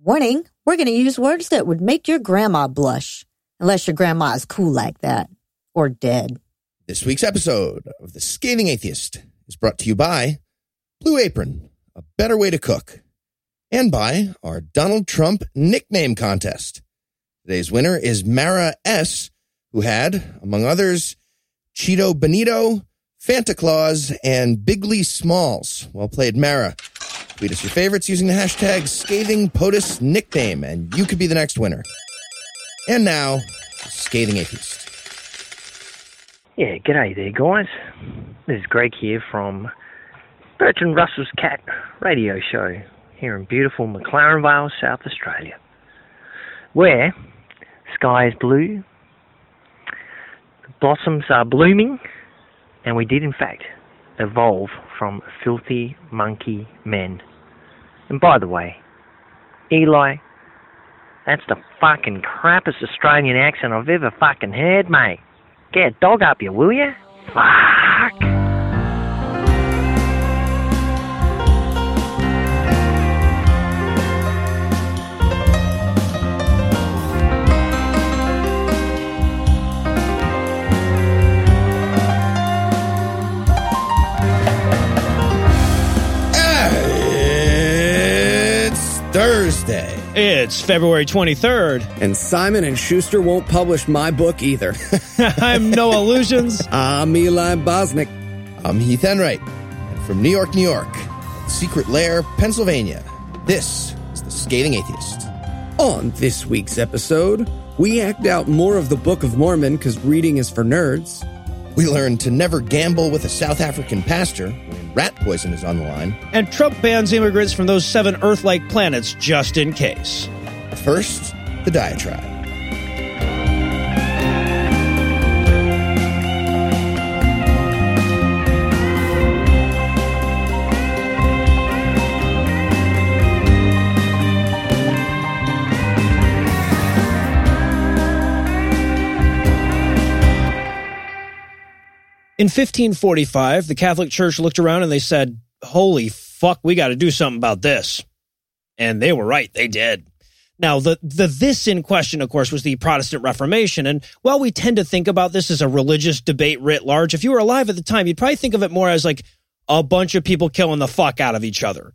Warning, we're going to use words that would make your grandma blush. Unless your grandma is cool like that. Or dead. This week's episode of The Scathing Atheist is brought to you by Blue Apron, a better way to cook, and by our Donald Trump nickname contest. Today's winner is Mara S., who had, among others, Cheeto Benito, Fanta Claus, and Bigly Smalls. Well played, Mara. Tweet us your favorites using the hashtag Scathing POTUS nickname, and you could be the next winner. And now, Scathing Atheist. Yeah, g'day there, guys. This is Greg here from Bertrand Russell's Cat radio show here in beautiful McLaren Vale, South Australia, where sky is blue, the blossoms are blooming, and we did, in fact, evolve from filthy monkey men. And by the way, Eli, that's the fucking crappiest Australian accent I've ever fucking heard, mate. Get a dog up you, will ya? Fuck! It's February 23rd. And Simon and Schuster won't publish my book either. I'm Noah Lugeons. I'm Eli Bosnick. I'm Heath Enright. And from New York, New York, Secret Lair, Pennsylvania, this is The Scathing Atheist. On this week's episode, we act out more of the Book of Mormon because reading is for nerds. We learn to never gamble with a South African pastor when rat poison is on the line. And Trump bans immigrants from those seven Earth like planets just in case. First, the diatribe. In 1545, the Catholic Church looked around and they said, Holy fuck, we got to do something about this. And they were right, they did. Now, the, the this in question, of course, was the Protestant Reformation. And while we tend to think about this as a religious debate writ large, if you were alive at the time, you'd probably think of it more as like a bunch of people killing the fuck out of each other.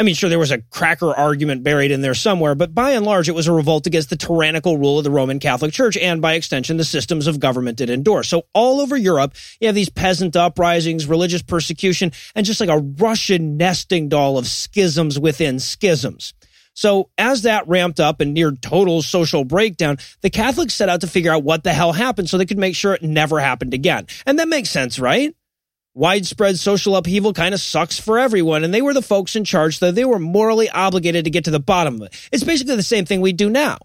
I mean, sure, there was a cracker argument buried in there somewhere, but by and large, it was a revolt against the tyrannical rule of the Roman Catholic Church and, by extension, the systems of government it endorsed. So all over Europe, you have these peasant uprisings, religious persecution, and just like a Russian nesting doll of schisms within schisms. So as that ramped up and near total social breakdown, the Catholics set out to figure out what the hell happened so they could make sure it never happened again. And that makes sense, right? Widespread social upheaval kind of sucks for everyone, and they were the folks in charge, so they were morally obligated to get to the bottom of it. It's basically the same thing we do now.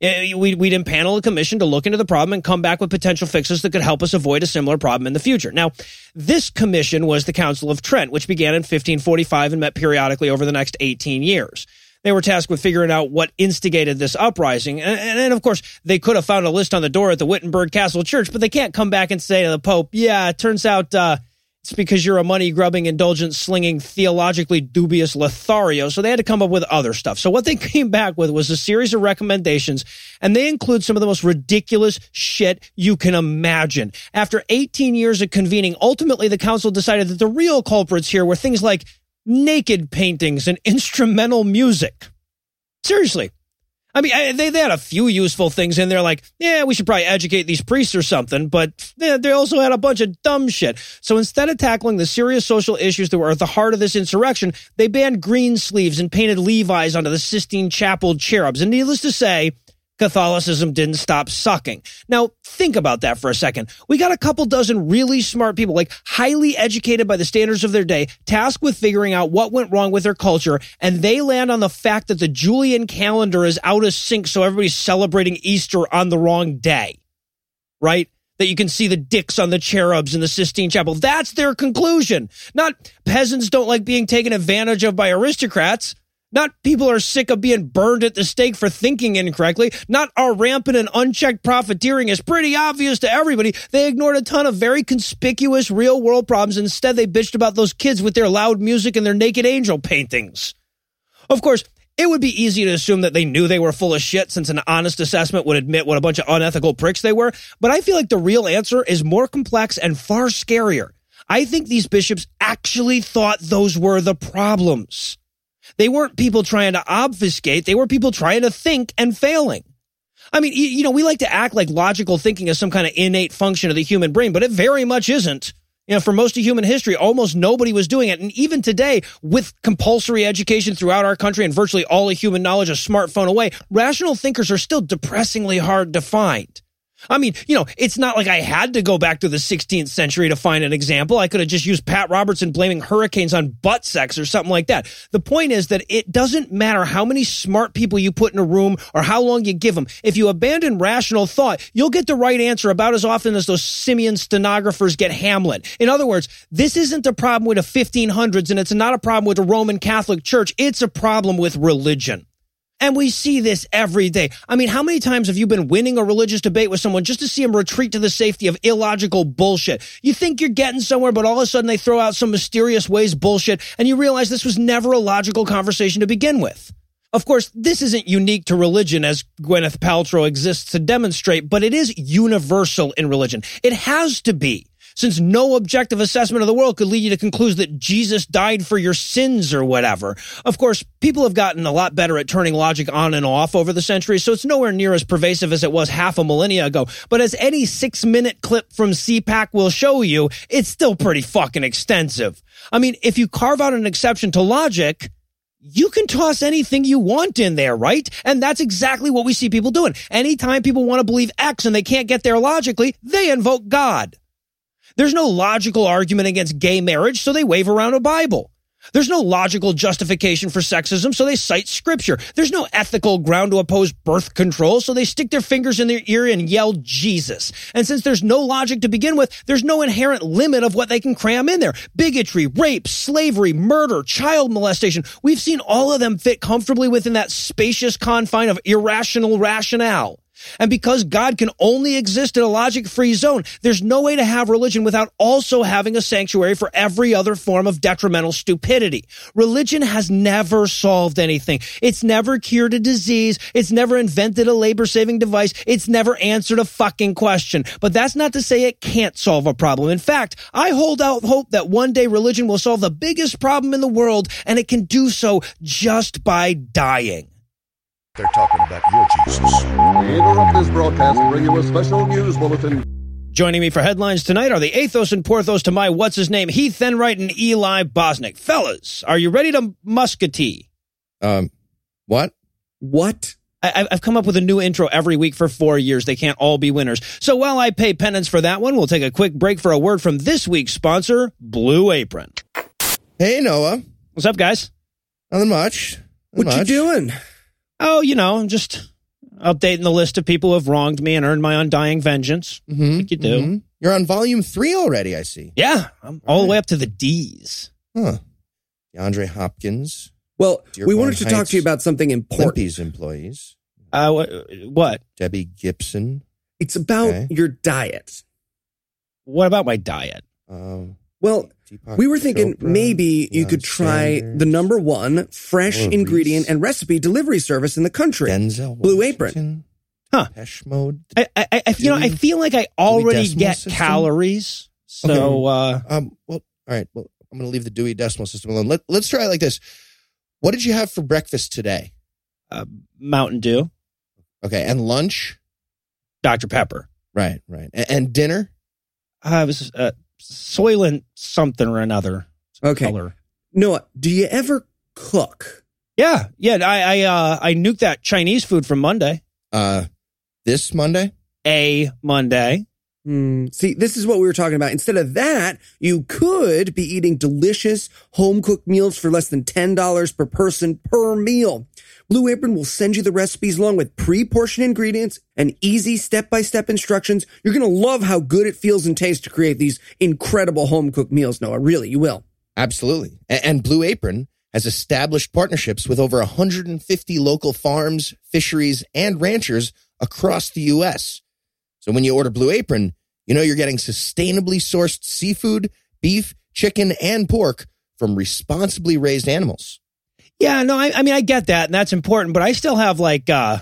We'd impanel a commission to look into the problem and come back with potential fixes that could help us avoid a similar problem in the future. Now, this commission was the Council of Trent, which began in 1545 and met periodically over the next 18 years. They were tasked with figuring out what instigated this uprising. And, and, and, of course, they could have found a list on the door at the Wittenberg Castle Church, but they can't come back and say to the Pope, yeah, it turns out, uh, it's because you're a money grubbing, indulgent, slinging, theologically dubious Lothario. So they had to come up with other stuff. So what they came back with was a series of recommendations, and they include some of the most ridiculous shit you can imagine. After 18 years of convening, ultimately the council decided that the real culprits here were things like naked paintings and instrumental music. Seriously. I mean, they, they had a few useful things in there, like, yeah, we should probably educate these priests or something, but they also had a bunch of dumb shit. So instead of tackling the serious social issues that were at the heart of this insurrection, they banned Greensleeves and painted Levi's onto the Sistine Chapel cherubs. And needless to say, Catholicism didn't stop sucking. Now, think about that for a second. We got a couple dozen really smart people, like highly educated by the standards of their day, tasked with figuring out what went wrong with their culture, and they land on the fact that the Julian calendar is out of sync, so everybody's celebrating Easter on the wrong day. Right? That you can see the dicks on the cherubs in the Sistine Chapel. That's their conclusion. Not peasants don't like being taken advantage of by aristocrats. Not people are sick of being burned at the stake for thinking incorrectly. Not our rampant and unchecked profiteering is pretty obvious to everybody. They ignored a ton of very conspicuous real world problems. Instead, they bitched about those kids with their loud music and their naked angel paintings. Of course, It would be easy to assume that they knew they were full of shit since an honest assessment would admit what a bunch of unethical pricks they were. But I feel like the real answer is more complex and far scarier. I think these bishops actually thought those were the problems. They weren't people trying to obfuscate. They were people trying to think and failing. I mean, you know, we like to act like logical thinking is some kind of innate function of the human brain, but it very much isn't. You know, for most of human history, almost nobody was doing it. And even today, with compulsory education throughout our country and virtually all of human knowledge a smartphone away, rational thinkers are still depressingly hard to find. I mean, you know, it's not like I had to go back to the 16th century to find an example. I could have just used Pat Robertson blaming hurricanes on butt sex or something like that. The point is that it doesn't matter how many smart people you put in a room or how long you give them. If you abandon rational thought, you'll get the right answer about as often as those simian stenographers get Hamlet. In other words, this isn't a problem with the 1500s and it's not a problem with the Roman Catholic Church. It's a problem with religion. And we see this every day. I mean, how many times have you been winning a religious debate with someone just to see them retreat to the safety of illogical bullshit? You think you're getting somewhere, but all of a sudden they throw out some mysterious ways bullshit, and you realize this was never a logical conversation to begin with. Of course, this isn't unique to religion as Gwyneth Paltrow exists to demonstrate, but it is universal in religion. It has to be since no objective assessment of the world could lead you to conclude that Jesus died for your sins or whatever. Of course, people have gotten a lot better at turning logic on and off over the centuries, so it's nowhere near as pervasive as it was half a millennia ago. But as any six minute clip from CPAC will show you, it's still pretty fucking extensive. I mean, if you carve out an exception to logic, you can toss anything you want in there, right? And that's exactly what we see people doing. Anytime people want to believe X and they can't get there logically, they invoke God. There's no logical argument against gay marriage, so they wave around a Bible. There's no logical justification for sexism, so they cite scripture. There's no ethical ground to oppose birth control, so they stick their fingers in their ear and yell Jesus. And since there's no logic to begin with, there's no inherent limit of what they can cram in there. Bigotry, rape, slavery, murder, child molestation. We've seen all of them fit comfortably within that spacious confine of irrational rationale. And because God can only exist in a logic free zone, there's no way to have religion without also having a sanctuary for every other form of detrimental stupidity. Religion has never solved anything. It's never cured a disease. It's never invented a labor saving device. It's never answered a fucking question. But that's not to say it can't solve a problem. In fact, I hold out hope that one day religion will solve the biggest problem in the world and it can do so just by dying. They're talking about your Jesus. We interrupt this broadcast to bring you a special news bulletin. Joining me for headlines tonight are the Athos and Porthos to my what's his name, Heath Enright and Eli Bosnick. Fellas, are you ready to muscatee? Um, what? What? I, I've come up with a new intro every week for four years. They can't all be winners. So while I pay penance for that one, we'll take a quick break for a word from this week's sponsor, Blue Apron. Hey, Noah. What's up, guys? Nothing much. What Nothing you doing? Oh, you know, I'm just updating the list of people who have wronged me and earned my undying vengeance. Mhm, Like you do. mhm. You're on volume three already, I see. Yeah, I'm all the way up to the D's. Huh. DeAndre Hopkins, Well, we Dearborn wanted to talk to you about something important. Limpy's employees, Uh, wh- what? Debbie Gibson. It's about Okay. your diet. What about my diet? Um, Well, Deepak we were thinking Chopra, maybe you Deion could try Sanders, the number one fresh Laura ingredient Reese. and recipe delivery service in the country. Denzel Blue Apron. Huh. Pesh Mode. I, I, I you know, I feel like I already get System? calories. So, uh, Um, well, all right. Well, I'm going to leave the Dewey Decimal System alone. Let, let's try it like this. What did you have for breakfast today? uh, Mountain Dew, Okay, and lunch. Dr. Pepper. Right, right, and, and dinner. I was uh, Soylent something or another. Okay. Color. Noah, do you ever cook? Yeah, yeah. I I uh, I nuked that Chinese food from Monday. Uh, this Monday. A Monday. Hmm, see, this is what we were talking about. Instead of that, you could be eating delicious home cooked meals for less than $10 per person per meal. Blue Apron will send you the recipes along with pre-portioned ingredients and easy step-by-step instructions. You're going to love how good it feels and tastes to create these incredible home cooked meals, Noah. Really, you will. Absolutely. And Blue Apron has established partnerships with over 150 local farms, fisheries, and ranchers across the U.S. So when you order Blue Apron, you know you're getting sustainably sourced seafood, beef, chicken, and pork from responsibly raised animals. Yeah, no, I, I mean I get that, and that's important, but I still have like uh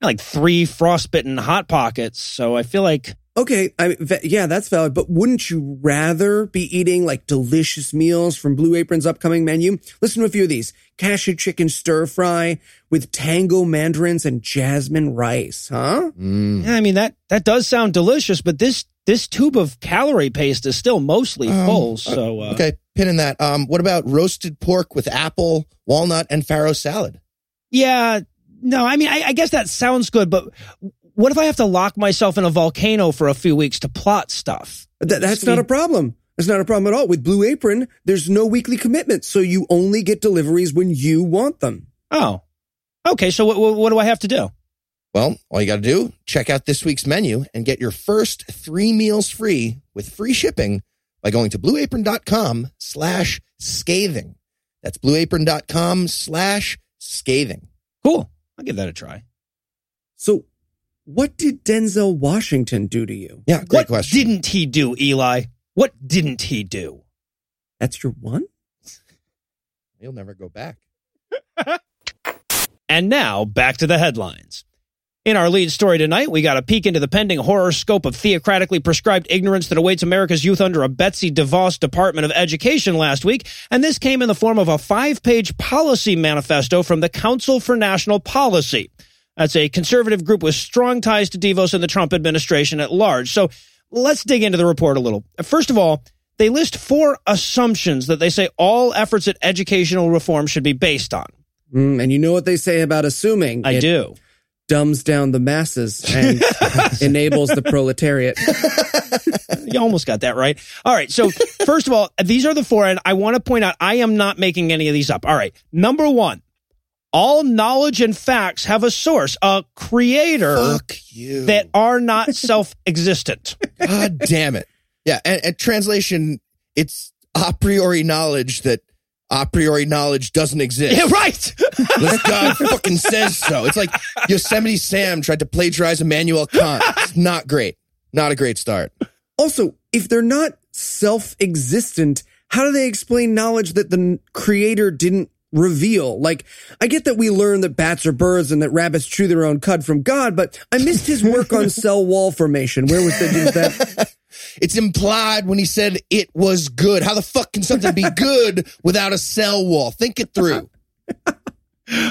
like three frostbitten hot pockets, so I feel like Okay, I mean, va- yeah, that's valid. But wouldn't you rather be eating like delicious meals from Blue Apron's upcoming menu? Listen to a few of these: cashew chicken stir fry with tango mandarins and jasmine rice. Huh? Mm. yeah, I mean that that does sound delicious, but this this tube of calorie paste is still mostly Um, full. So uh, Okay, pin in that. Um, what about roasted pork with apple, walnut, and farro salad? yeah, no, I mean I, I guess that sounds good, but what if I have to lock myself in a volcano for a few weeks to plot stuff? Th- that's not a problem. That's not a problem at all. With Blue Apron, there's no weekly commitment, so you only get deliveries when you want them. Oh, okay. So what what, what do I have to do? Well, all you got to do, check out this week's menu and get your first three meals free with free shipping by going to blueapron.com slash scathing. That's blueapron.com slash scathing. Cool. I'll give that a try. So, what did Denzel Washington do to you? Yeah, great what question. didn't he do, Eli? What didn't he do? That's your one? You'll never go back. And now back to the headlines. In our lead story tonight, we got a peek into the pending horror scope of theocratically prescribed ignorance that awaits America's youth under a Betsy DeVos Department of Education last week. And this came in the form of a five page policy manifesto from the Council for National Policy. That's a conservative group with strong ties to DeVos and the Trump administration at large. So let's dig into the report a little. First of all, they list four assumptions that they say all efforts at educational reform should be based on. Mm, and you know what they say about assuming? I It do. Dumbs down the masses and enables the proletariat. you almost got that right. All right. So, first of all, these are the four, and I want to point out I am not making any of these up. All right. Number one, all knowledge and facts have a source, a creator Fuck you. that are not self existent. God damn it. Yeah, and, and translation, it's a priori knowledge that a priori knowledge doesn't exist. Yeah, right. Unless God fucking says so. It's like Yosemite Sam tried to plagiarize Immanuel Kant. It's not great. Not a great start. Also, if they're not self existent, how do they explain knowledge that the creator didn't reveal? Like, I get that we learn that bats are birds and that rabbits chew their own cud from God, but I missed his work on cell wall formation. Where was the, that? It's implied when he said it was good. How the fuck can something be good without a cell wall? Think it through.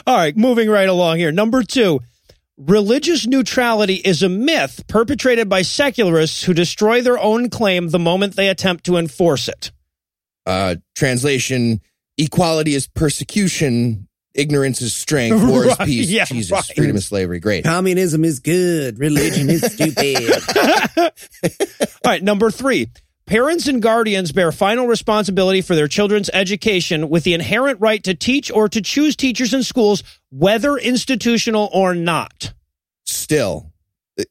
All right. Moving right along here. Number two. Religious neutrality is a myth perpetrated by secularists who destroy their own claim the moment they attempt to enforce it. Uh, translation, equality is persecution, ignorance is strength, war is peace. yeah, Jesus, right. freedom is slavery. Great. Communism is good. Religion is stupid. All right, number three. Parents and guardians bear final responsibility for their children's education with the inherent right to teach or to choose teachers in schools, whether institutional or not. Still,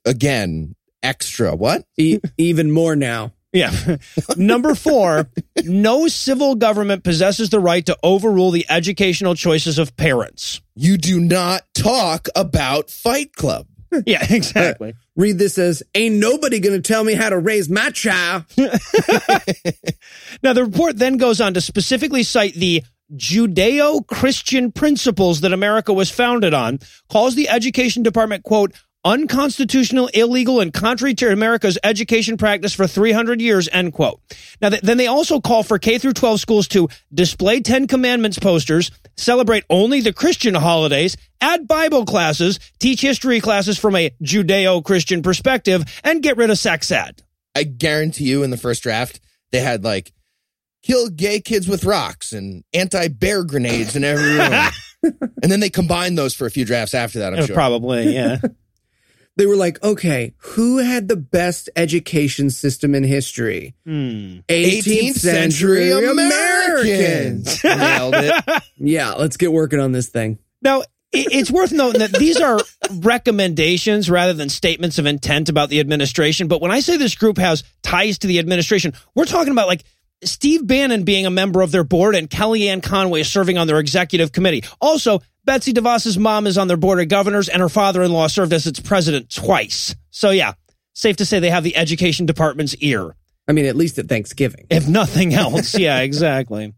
again, extra. What? E- even more now. Yeah. Number four, no civil government possesses the right to overrule the educational choices of parents. You do not talk about Fight Club. Yeah, exactly. Read this as Ain't nobody gonna tell me how to raise my child. Now, the report then goes on to specifically cite the Judeo Christian principles that America was founded on, calls the Education Department, quote, unconstitutional, illegal, and contrary to America's education practice for 300 years, end quote. Now, th- then they also call for K through 12 schools to display 10 commandments posters, celebrate only the Christian holidays, add Bible classes, teach history classes from a Judeo Christian perspective, and get rid of sex ed. I guarantee you in the first draft, they had like kill gay kids with rocks and anti bear grenades in every room. and then they combined those for a few drafts after that, I'm sure. Probably, yeah. They were like, okay, who had the best education system in history? Hmm. 18th century Americans. Nailed it. Yeah, let's get working on this thing. Now, it's worth noting that these are recommendations rather than statements of intent about the administration. But when I say this group has ties to the administration, we're talking about like Steve Bannon being a member of their board and Kellyanne Conway serving on their executive committee. Also, Betsy DeVos's mom is on their board of governors and her father-in-law served as its president twice. So yeah, safe to say they have the education department's ear. I mean, at least at Thanksgiving. If nothing else. yeah, exactly.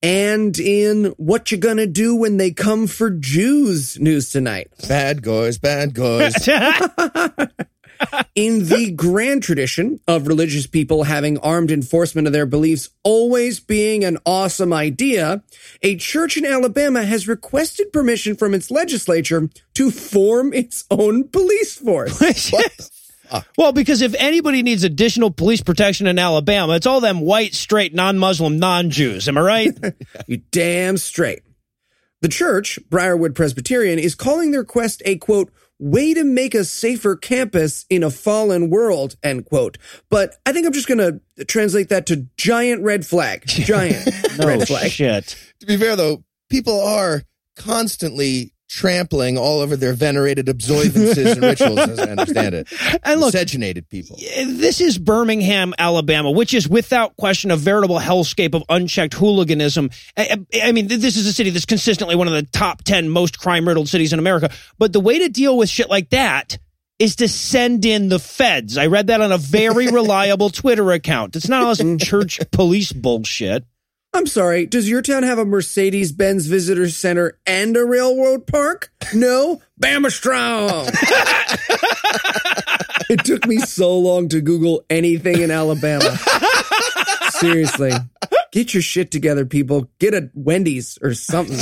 And in what you gonna do when they come for Jews news tonight. Bad guys, bad guys. In the grand tradition of religious people having armed enforcement of their beliefs always being an awesome idea, a church in Alabama has requested permission from its legislature to form its own police force. well, because if anybody needs additional police protection in Alabama, it's all them white, straight, non-Muslim, non-Jews. Am I right? you damn straight. The church, Briarwood Presbyterian, is calling their quest a quote, way to make a safer campus in a fallen world, end quote. But I think I'm just going to translate that to giant red flag. Giant red flag. shit. to be fair, though, people are constantly trampling all over their venerated observances and rituals, as I understand it. And look, Miscegenated people. this is Birmingham, Alabama, which is without question a veritable hellscape of unchecked hooliganism. I, I- I mean, this is a city that's consistently one of the top 10 most crime riddled cities in America. But the way to deal with shit like that is to send in the feds. I read that on a very reliable Twitter account. It's not all this church police bullshit. I'm sorry, does your town have a Mercedes Benz Visitor Center and a railroad park? No? Bama strong! it took me so long to Google anything in Alabama. Seriously. Get your shit together, people. Get a Wendy's or something.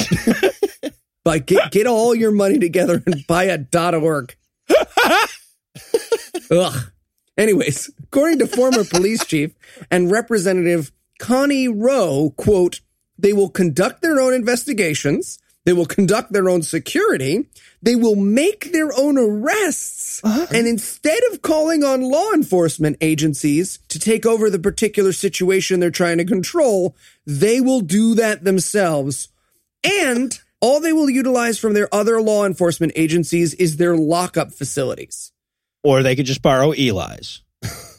But get, get all your money together and buy a dot .org. Ugh. Anyways, according to former police chief and representative Connie Rowe, quote, they will conduct their own investigations. They will conduct their own security. They will make their own arrests. Uh-huh. And instead of calling on law enforcement agencies to take over the particular situation they're trying to control, they will do that themselves. And all they will utilize from their other law enforcement agencies is their lockup facilities. Or they could just borrow Eli's.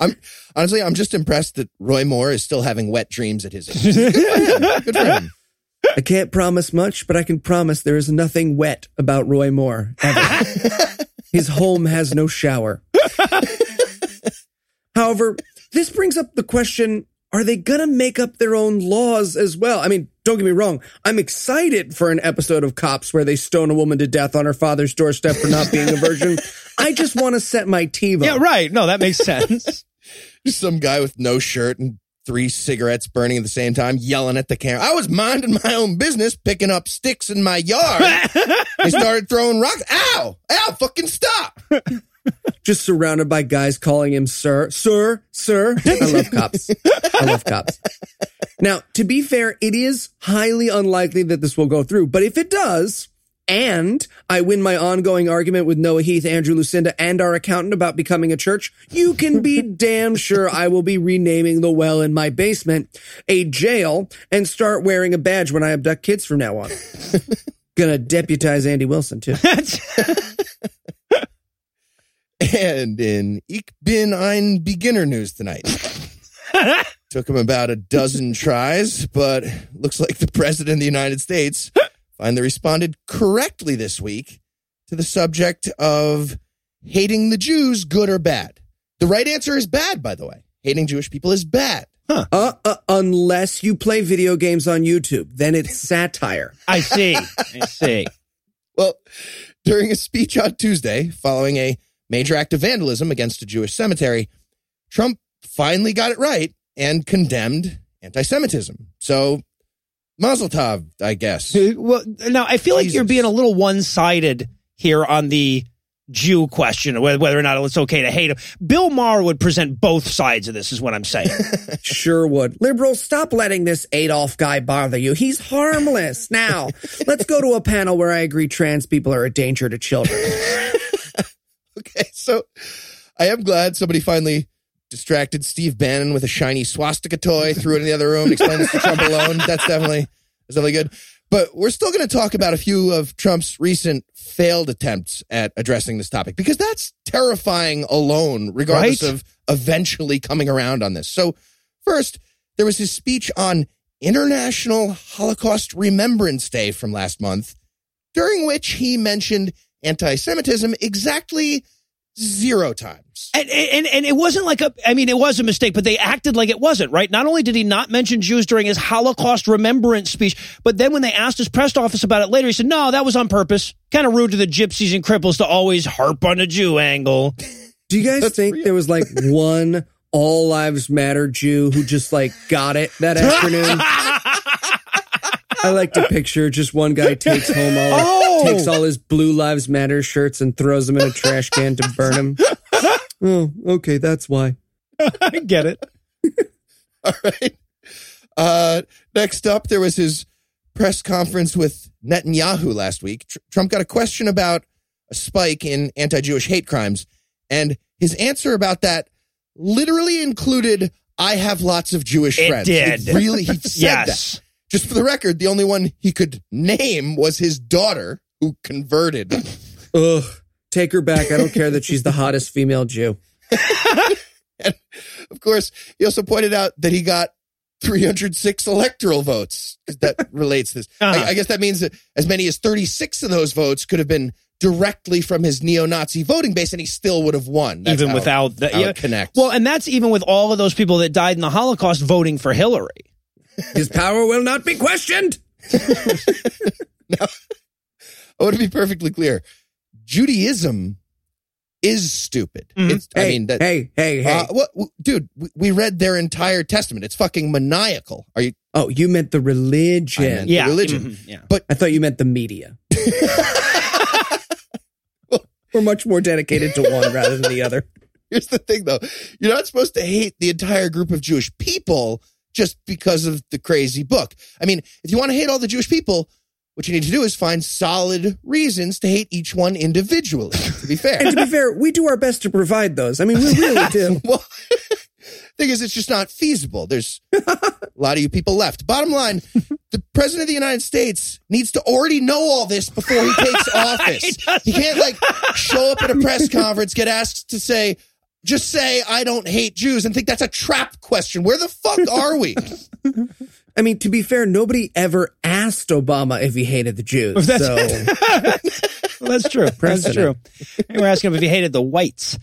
I'm honestly, I'm just impressed that Roy Moore is still having wet dreams at his age. Good for him. Good for him. I can't promise much, but I can promise there is nothing wet about Roy Moore ever. His home has no shower. However, this brings up the question are they going to make up their own laws as well? I mean, don't get me wrong. I'm excited for an episode of Cops where they stone a woman to death on her father's doorstep for not being a virgin. I just want to set my TiVo. Yeah, right. No, that makes sense. Just some guy with no shirt and three cigarettes burning at the same time, yelling at the camera. I was minding my own business, picking up sticks in my yard. he started throwing rocks. Ow! Ow! Fucking stop! just surrounded by guys calling him sir, sir, sir. I love cops. I love cops. Now, to be fair, it is highly unlikely that this will go through, but if it does, and I win my ongoing argument with Noah Heath, Andrew Lucinda, and our accountant about becoming a church, you can be damn sure I will be renaming the well in my basement a jail and start wearing a badge when I abduct kids from now on. Gonna deputize Andy Wilson too. And in Ich bin ein beginner news tonight. Took him about a dozen tries, but looks like the president of the United States finally responded correctly this week to the subject of hating the Jews, good or bad. The right answer is bad, by the way. Hating Jewish people is bad. Uh, uh, unless you play video games on YouTube, then it's satire. I see. I see. Well, during a speech on Tuesday following a major act of vandalism against a Jewish cemetery, Trump finally got it right and condemned anti Semitism. So, Mazel Tov, I guess. Well, now I feel like you're being a little one sided here on the Jew question, whether whether or not it's okay to hate him. Bill Maher would present both sides of this, is what I'm saying. Sure would. Liberals, stop letting this Adolf guy bother you. He's harmless. Now, let's go to a panel where I agree trans people are a danger to children. Okay, so I am glad somebody finally distracted Steve Bannon with a shiny swastika toy, threw it in the other room, explained this to Trump alone. That's definitely that's definitely good. But we're still going to talk about a few of Trump's recent failed attempts at addressing this topic because that's terrifying alone, regardless Right? of eventually coming around on this. So, first, there was his speech on International Holocaust Remembrance Day from last month, during which he mentioned anti Semitism exactly zero times. And, and and it wasn't like a I mean it was a mistake, but they acted like it wasn't, right? Not only did he not mention Jews during his Holocaust remembrance speech, but then when they asked his press office about it later, he said, No, that was on purpose. Kind of rude to the gypsies and cripples to always harp on a Jew angle. Do you guys That's think real. there was like one all lives matter Jew who just like got it that afternoon? I like to picture just one guy takes home all Oh. Takes all his blue lives matter shirts and throws them in a trash can to burn them. Oh, okay, that's why. I get it. All right. Uh, next up, there was his press conference with Netanyahu last week. Tr- Trump got a question about a spike in anti Jewish hate crimes, and his answer about that literally included, I have lots of Jewish It friends. did. really, he said that. yes. Just for the record, the only one he could name was his daughter, who converted. Ugh. Take her back. I don't care that she's the hottest female Jew. and Of course, he also pointed out that he got 306 electoral votes. That relates this. Uh-huh. I, I guess that means that as many as 36 of those votes could have been directly from his neo-Nazi voting base, and he still would have won. That's even how- without the how yeah. it connects. Well, and that's even with all of those people that died in the Holocaust voting for Hillary. His power will not be questioned. I want to be perfectly clear. Judaism is stupid. Mhm. It's, I mean, that, hey, hey, hey. uh, what, w- dude, we, we read their entire testament. It's fucking maniacal. Are you? oh, you meant the religion. I meant- Yeah, religion. mhm, yeah. But I thought you meant the media. We're much more dedicated to one rather than the other. Here's the thing, though. You're not supposed to hate the entire group of Jewish people just because of the crazy book. I mean, if you want to hate all the Jewish people, what you need to do is find solid reasons to hate each one individually. To be fair. And to be fair, we do our best to provide those. I mean, we really do. well, thing is, it's just not feasible. There's a lot of you people left. Bottom line, the president of the United States needs to already know all this before he takes office. he can't like show up at a press conference, get asked to say, just say I don't hate Jews, and think that's a trap question. Where the fuck are we? I mean, to be fair, nobody ever asked Obama if he hated the Jews. That's- so Well, that's true. That's true. And we're asking him if he hated the whites.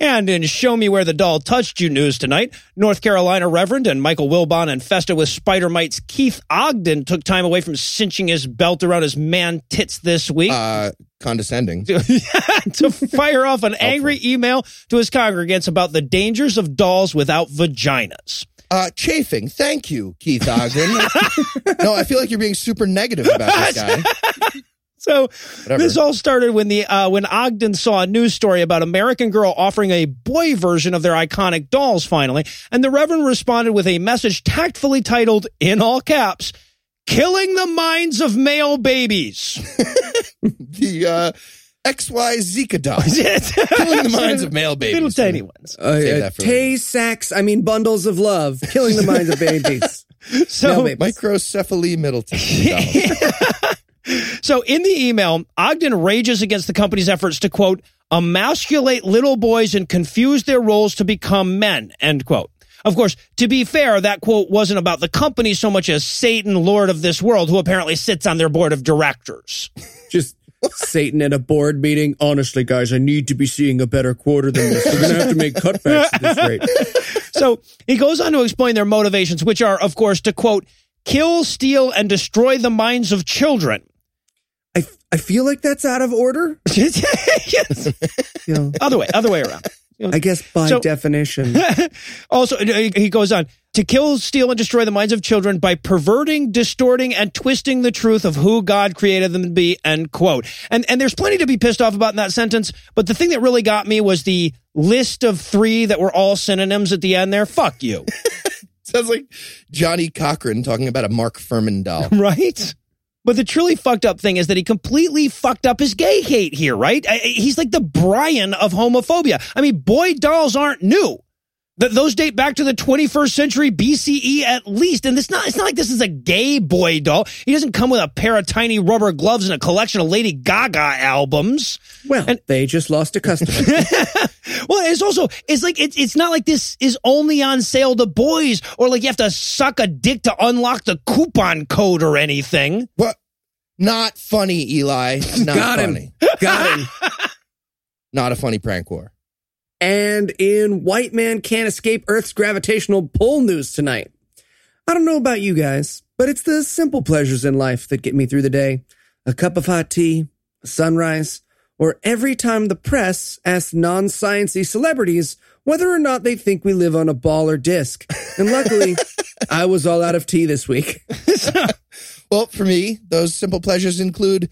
And in Show Me Where the Doll Touched You news tonight, North Carolina Reverend and Michael Wilbon infested with spider mites Keith Ogden took time away from cinching his belt around his man tits this week. Uh, condescending. to fire off an angry email to his congregants about the dangers of dolls without vaginas. Uh, chafing. Thank you, Keith Ogden. no, I feel like you're being super negative about this guy. So Whatever. this all started when the uh, when Ogden saw a news story about American Girl offering a boy version of their iconic dolls finally, and the Reverend responded with a message tactfully titled in all caps, "Killing the minds of male babies." The uh, XY Zika doll. Killing the minds of male babies. Little tiny ones. uh, Save uh, that for Tay-Sachs, I mean bundles of love, killing the minds of babies. So No, babe. Microcephaly Middleton. So in the email, Ogden rages against the company's efforts to quote, emasculate little boys and confuse their roles to become men, end quote. Of course, to be fair, that quote wasn't about the company so much as Satan, Lord of this world, who apparently sits on their board of directors. Satan at a board meeting. Honestly, guys, I need to be seeing a better quarter than this. We're going to have to make cutbacks at this rate. So he goes on to explain their motivations, which are, of course, to quote, kill, steal, and destroy the minds of children. I, I feel like that's out of order. Yes. You know, Other way, other way around. I guess by So- definition. also, he goes on to kill, steal, and destroy the minds of children by perverting, distorting, and twisting the truth of who God created them to be. End quote. And and there's plenty to be pissed off about in that sentence. But the thing that really got me was the list of three that were all synonyms at the end. There, fuck you, Sounds like Johnnie Cochran talking about a Mark Fuhrman doll. right? But the truly fucked up thing is that he completely fucked up his gay hate here, right? He's like the Brian of homophobia. I mean, boy dolls aren't new. Th- those date back to the 21st century BCE at least. And it's not, it's not like this is a gay boy doll. He doesn't come with a pair of tiny rubber gloves and a collection of Lady Gaga albums. Well, And- they just lost a customer. Well, it's also, it's like, it's, it's not like this is only on sale to boys or like you have to suck a dick to unlock the coupon code or anything. What? Not funny, Eli. Not Got funny. him. Got him. not a funny prank war. And in White Man Can't Escape Earth's Gravitational Pull news tonight. I don't know about you guys, but it's the simple pleasures in life that get me through the day. A cup of hot tea, a sunrise, or every time the press asks non sciencey celebrities whether or not they think we live on a ball or disc. And luckily, I was all out of tea this week. Well, for me, those simple pleasures include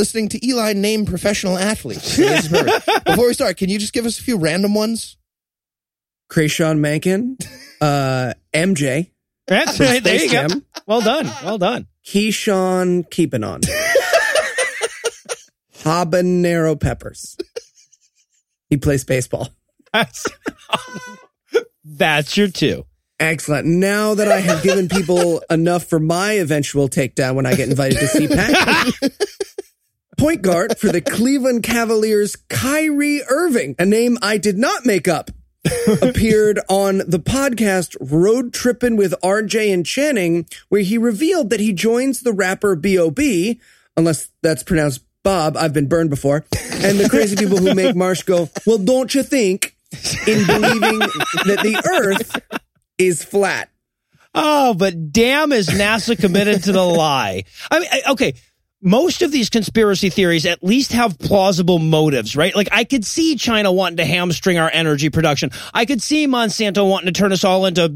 listening to Eli name professional athletes. So this is perfect. Before we start, can you just give us a few random ones? Krayshawn Mankin, uh, MJ, That's from right. There Space you go. Well done. Well done. Keyshawn Keeping On. Habanero peppers. He plays baseball. That's, that's your two. Excellent. Now that I have given people enough for my eventual takedown when I get invited to CPAC, point guard for the Cleveland Cavaliers, Kyrie Irving, a name I did not make up, appeared on the podcast Road Trippin' with RJ and Channing, where he revealed that he joins the rapper B.O.B., unless that's pronounced Bob. I've been burned before. And the crazy people who make Marsh go, well, don't you think, in believing that the earth is flat. Oh, but damn is NASA committed to the lie. I mean, okay. Most of these conspiracy theories at least have plausible motives, right? Like I could see China wanting to hamstring our energy production. I could see Monsanto wanting to turn us all into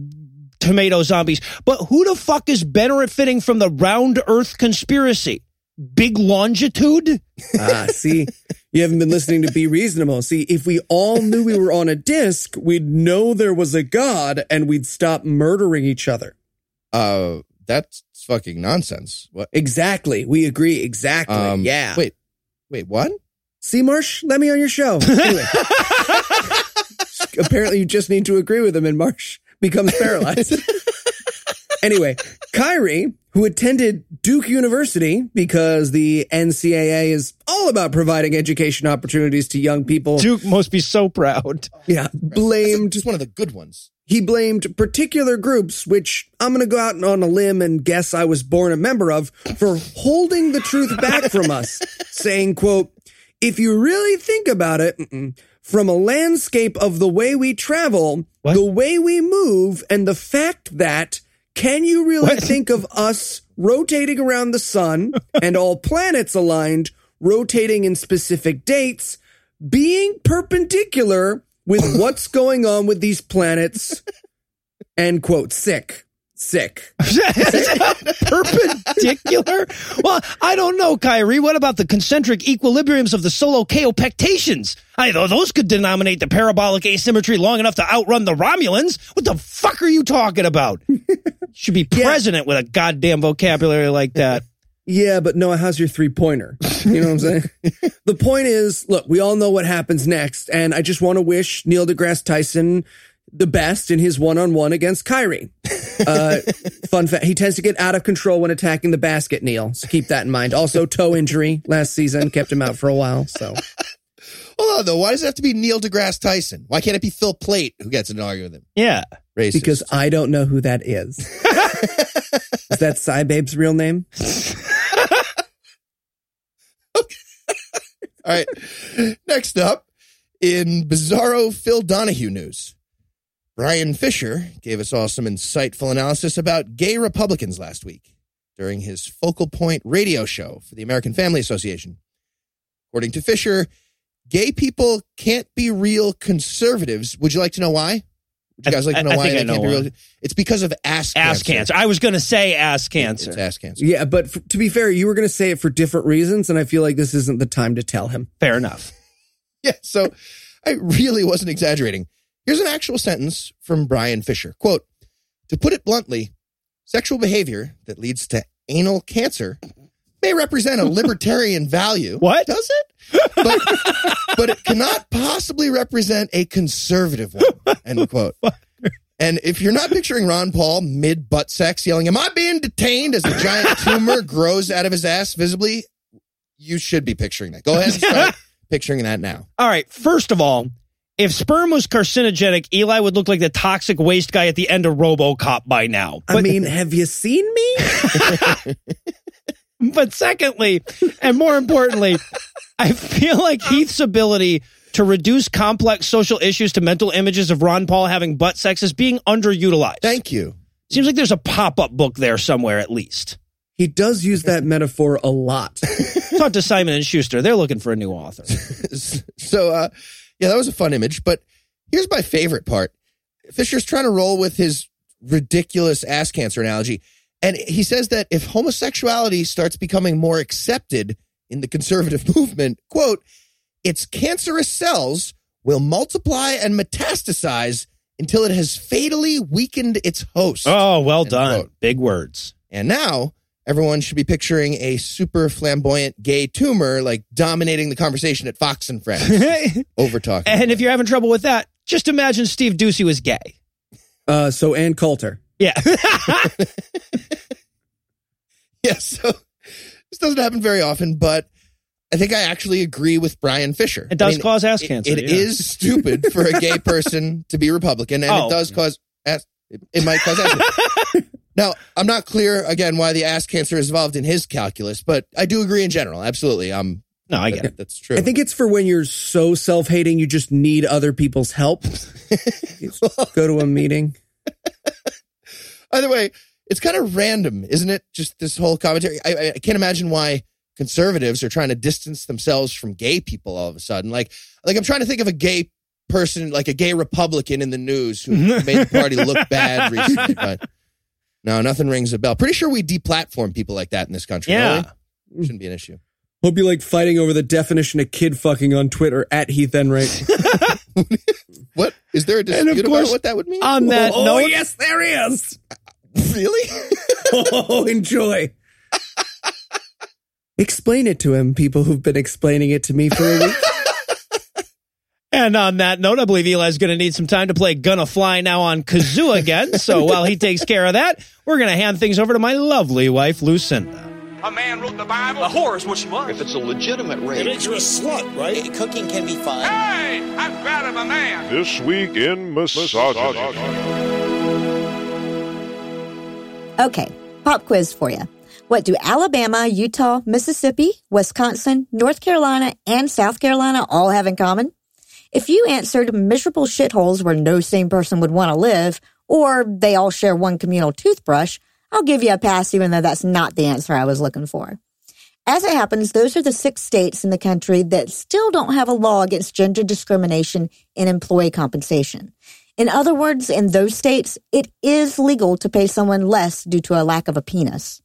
tomato zombies. But who the fuck is benefiting from the round earth conspiracy? Big longitude? Ah, see, you haven't been listening to Be Reasonable. See, if we all knew we were on a disc, we'd know there was a God and we'd stop murdering each other. Uh, that's fucking nonsense. What? Exactly. We agree. Exactly. Um, yeah. Wait, wait, what? See, Marsh, let me on your show. Anyway. Apparently, you just need to agree with him, and Marsh becomes paralyzed. anyway, Kyrie, who attended Duke University because the NCAA is all about providing education opportunities to young people. Duke must be so proud. Yeah, blamed Just one of the good ones. He blamed particular groups, which I'm going to go out on a limb and guess I was born a member of, for holding the truth back from us, saying, quote, if you really think about it, from a landscape of the way we travel, What? the way we move, and the fact that can you really What? think of us rotating around the sun and all planets aligned, rotating in specific dates, being perpendicular with what's going on with these planets? End quote. Sick. Sick. perpendicular? Well, I don't know, Kyrie. What about the concentric equilibriums of the solo chaopectations? I know those could denominate the parabolic asymmetry long enough to outrun the Romulans. What the fuck are you talking about? Should be president with a goddamn vocabulary like that. Yeah, but Noah, how's your three pointer? You know what I'm saying? the point is, look, we all know what happens next, and I just want to wish Neil deGrasse Tyson the best in his one on one against Kyrie. Uh, fun fact: he tends to get out of control when attacking the basket. Neil, so keep that in mind. Also, toe injury last season kept him out for a while. So Hold on, though. Why does it have to be Neil deGrasse Tyson? Why can't it be Phil Plait who gets in an argument with him? Yeah. Racist. because I don't know who that is. is that Cybabe's real name? All right. Next up, in bizarro Phil Donahue news, Bryan Fischer gave us all some insightful analysis about gay Republicans last week during his Focal Point radio show for the American Family Association. According to Fischer, gay people can't be real conservatives. Would you like to know why? Would you guys like to I- know I why think I they can't know be real? It's because of ass cancer. Ass cancer. I was going to say ass cancer. It's ass cancer. Yeah, but f- to be fair, you were going to say it for different reasons, and I feel like this isn't the time to tell him. Fair enough. Yeah, so I really wasn't exaggerating. Here's an actual sentence from Bryan Fischer. Quote, to put it bluntly, sexual behavior that leads to anal cancer may represent a libertarian value. What? Does it? But, but it cannot possibly represent a conservative one. End quote. And if you're not picturing Ron Paul mid butt sex yelling, Am I being detained as a giant tumor grows out of his ass visibly? You should be picturing that. Go ahead and start picturing that now. All right. First of all, if sperm was carcinogenic, Eli would look like the toxic waste guy at the end of RoboCop by now. I mean, have you seen me? But secondly, and more importantly, I feel like Heath's ability to reduce complex social issues to mental images of Ron Paul having butt sex is being underutilized. Thank you. Seems like there's a pop up book there somewhere at least. He does use that metaphor a lot. Talk to Simon and Schuster. They're looking for a new author. so, uh, yeah, that was a fun image. But here's my favorite part Fischer's trying to roll with his ridiculous ass cancer analogy. And he says that if homosexuality starts becoming more accepted in the conservative movement, quote, its cancerous cells will multiply and metastasize until it has fatally weakened its host. Oh, well End done. quote. Big words. And now everyone should be picturing a super flamboyant gay tumor like dominating the conversation at Fox and Friends. Over talking. and if you're having trouble with that, just imagine Steve Doocy was gay. Uh, so Ann Coulter. Yeah. Yeah, so this doesn't happen very often, but I think I actually agree with Bryan Fischer. It does I mean, cause ass it- cancer. It yeah. is stupid for a gay person to be Republican, and Oh. it does cause ass. It, it might cause ass. cancer. now, I'm not clear again why the ass cancer is involved in his calculus, but I do agree in general. Absolutely, um, No, I get it. that's true. I think it's for when you're so self hating, you just need other people's help. Go to a meeting. Either way, it's kind of random, isn't it? Just this whole commentary. I, I- I can't imagine why conservatives are trying to distance themselves from gay people all of a sudden. Like, like I'm trying to think of a gay person, like a gay Republican in the news who made the party look bad recently, but no, nothing rings a bell. Pretty sure we deplatform people like that in this country. Yeah. don't shouldn't be an issue. Hope you like fighting over the definition of kid fucking on Twitter at Heath Enright. What is there a dispute of about what that would mean? On that oh, note, yes, there is. Really? Oh, enjoy. Explain it to him, people who've been explaining it to me for a week. And on that note, I believe Eli's going to need some time to play Gonna Fly now on Kazoo again. So while he takes care of that, we're going to hand things over to my lovely wife, Lucinda. A man wrote the Bible. A whore is what she was. If it's a legitimate rape, makes you a slut, right? Cooking can be fun. Hey, I'm proud of a man. This week in misogyny. Okay, pop quiz for you. What do Alabama, Utah, Mississippi, Wisconsin, North Carolina, and South Carolina all have in common? If you answered miserable shitholes where no sane person would want to live, or they all share one communal toothbrush, I'll give you a pass even though that's not the answer I was looking for. As it happens, those are the six states in the country that still don't have a law against gender discrimination in employee compensation. In other words, in those states, it is legal to pay someone less due to a lack of a penis.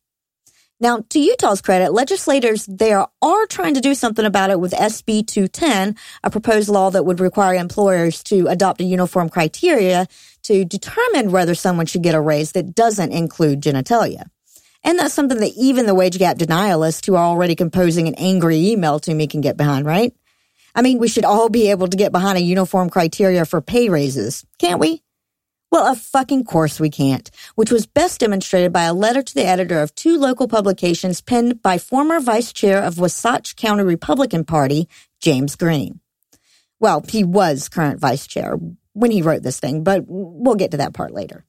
Now, to Utah's credit, legislators there are trying to do something about it with SB 210, a proposed law that would require employers to adopt a uniform criteria to determine whether someone should get a raise that doesn't include genitalia. And that's something that even the wage gap denialists who are already composing an angry email to me can get behind, right? I mean, we should all be able to get behind a uniform criteria for pay raises, can't we? Well, of fucking course we can't, which was best demonstrated by a letter to the editor of two local publications penned by former vice chair of Wasatch County Republican Party, James Green. Well, he was current vice chair when he wrote this thing, but we'll get to that part later.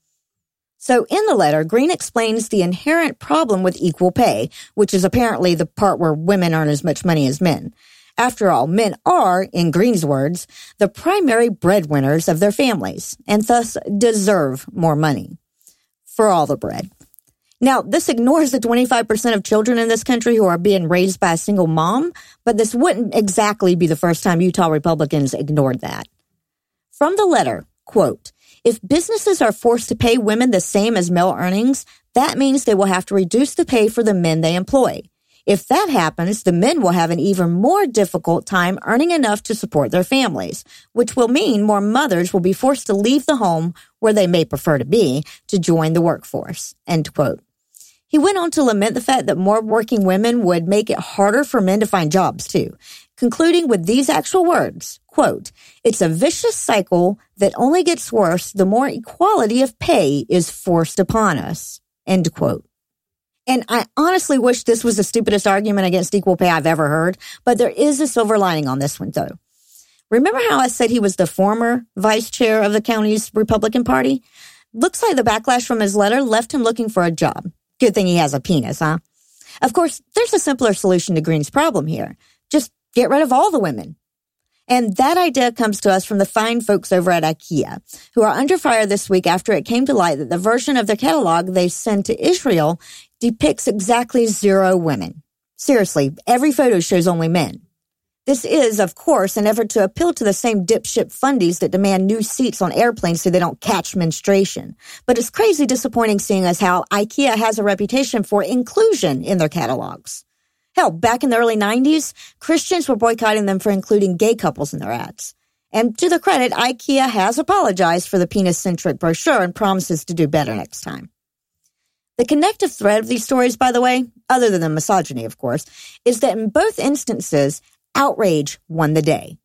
So in the letter, Green explains the inherent problem with equal pay, which is apparently the part where women earn as much money as men. After all, men are, in Green's words, the primary breadwinners of their families and thus deserve more money for all the bread. Now, this ignores the 25% of children in this country who are being raised by a single mom, but this wouldn't exactly be the first time Utah Republicans ignored that. From the letter, quote, if businesses are forced to pay women the same as male earnings, that means they will have to reduce the pay for the men they employ. If that happens, the men will have an even more difficult time earning enough to support their families, which will mean more mothers will be forced to leave the home where they may prefer to be to join the workforce. End quote. He went on to lament the fact that more working women would make it harder for men to find jobs too, concluding with these actual words, quote, it's a vicious cycle that only gets worse the more equality of pay is forced upon us, end quote. And I honestly wish this was the stupidest argument against equal pay I've ever heard, but there is a silver lining on this one though. Remember how I said he was the former vice chair of the county's Republican Party? Looks like the backlash from his letter left him looking for a job. Good thing he has a penis, huh? Of course, there's a simpler solution to Green's problem here. Just get rid of all the women. And that idea comes to us from the fine folks over at IKEA, who are under fire this week after it came to light that the version of their catalog they send to Israel depicts exactly zero women. Seriously, every photo shows only men. This is, of course, an effort to appeal to the same dipshit fundies that demand new seats on airplanes so they don't catch menstruation. But it's crazy disappointing seeing as how IKEA has a reputation for inclusion in their catalogs. Hell, back in the early 90s, Christians were boycotting them for including gay couples in their ads. And to the credit, IKEA has apologized for the penis-centric brochure and promises to do better next time. The connective thread of these stories, by the way, other than the misogyny, of course, is that in both instances, outrage won the day.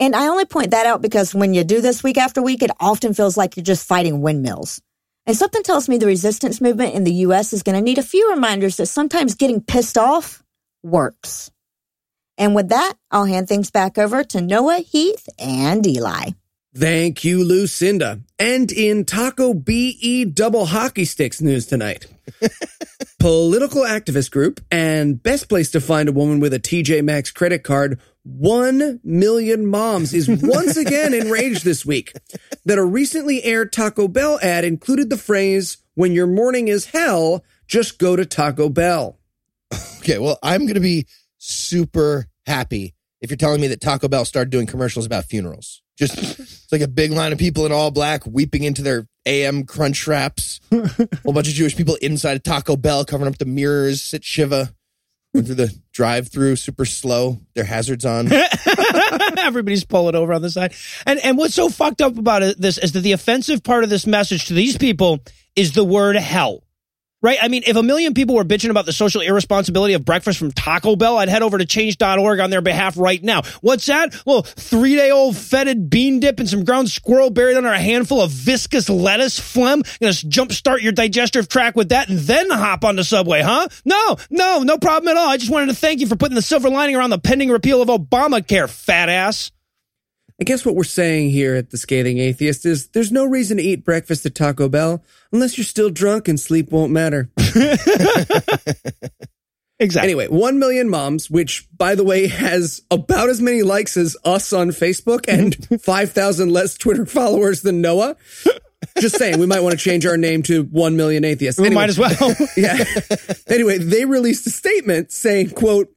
And I only point that out because when you do this week after week, it often feels like you're just fighting windmills. And something tells me the resistance movement in the US is going to need a few reminders that sometimes getting pissed off works. And with that, I'll hand things back over to Noah, Heath, and Eli. Thank you, Lucinda. And in Taco BE double hockey sticks news tonight. Political activist group and best place to find a woman with a TJ Maxx credit card. One million moms is once again enraged this week that a recently aired Taco Bell ad included the phrase, when your morning is hell, just go to Taco Bell. Okay, well, I'm going to be super happy if you're telling me that Taco Bell started doing commercials about funerals. Just it's like a big line of people in all black weeping into their AM crunch wraps. A whole bunch of Jewish people inside a Taco Bell covering up the mirrors, sit Shiva, going through the drive through super slow, their hazards on. Everybody's pulling over on the side. And and what's so fucked up about it, this is that the offensive part of this message to these people is the word hell. Right? I mean, if a million people were bitching about the social irresponsibility of breakfast from Taco Bell, I'd head over to change.org on their behalf right now. What's that? Well, three day old fetid bean dip and some ground squirrel buried under a handful of viscous lettuce phlegm. Gonna jumpstart your digestive tract with that and then hop on the subway, huh? No, no, no problem at all. I just wanted to thank you for putting the silver lining around the pending repeal of Obamacare, fat ass. I guess what we're saying here at the Scathing Atheist is there's no reason to eat breakfast at Taco Bell unless you're still drunk and sleep won't matter. Exactly. Anyway, 1 million moms, which by the way has about as many likes as us on Facebook and 5,000 less Twitter followers than Noah. Just saying, we might want to change our name to 1 million atheists. We Anyway- might as well. yeah. Anyway, they released a statement saying, quote,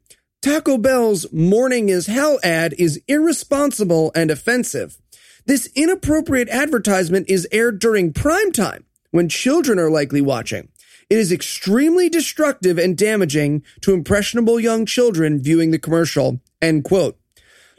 Taco Bell's morning is hell ad is irresponsible and offensive. This inappropriate advertisement is aired during prime time when children are likely watching. It is extremely destructive and damaging to impressionable young children viewing the commercial. End quote.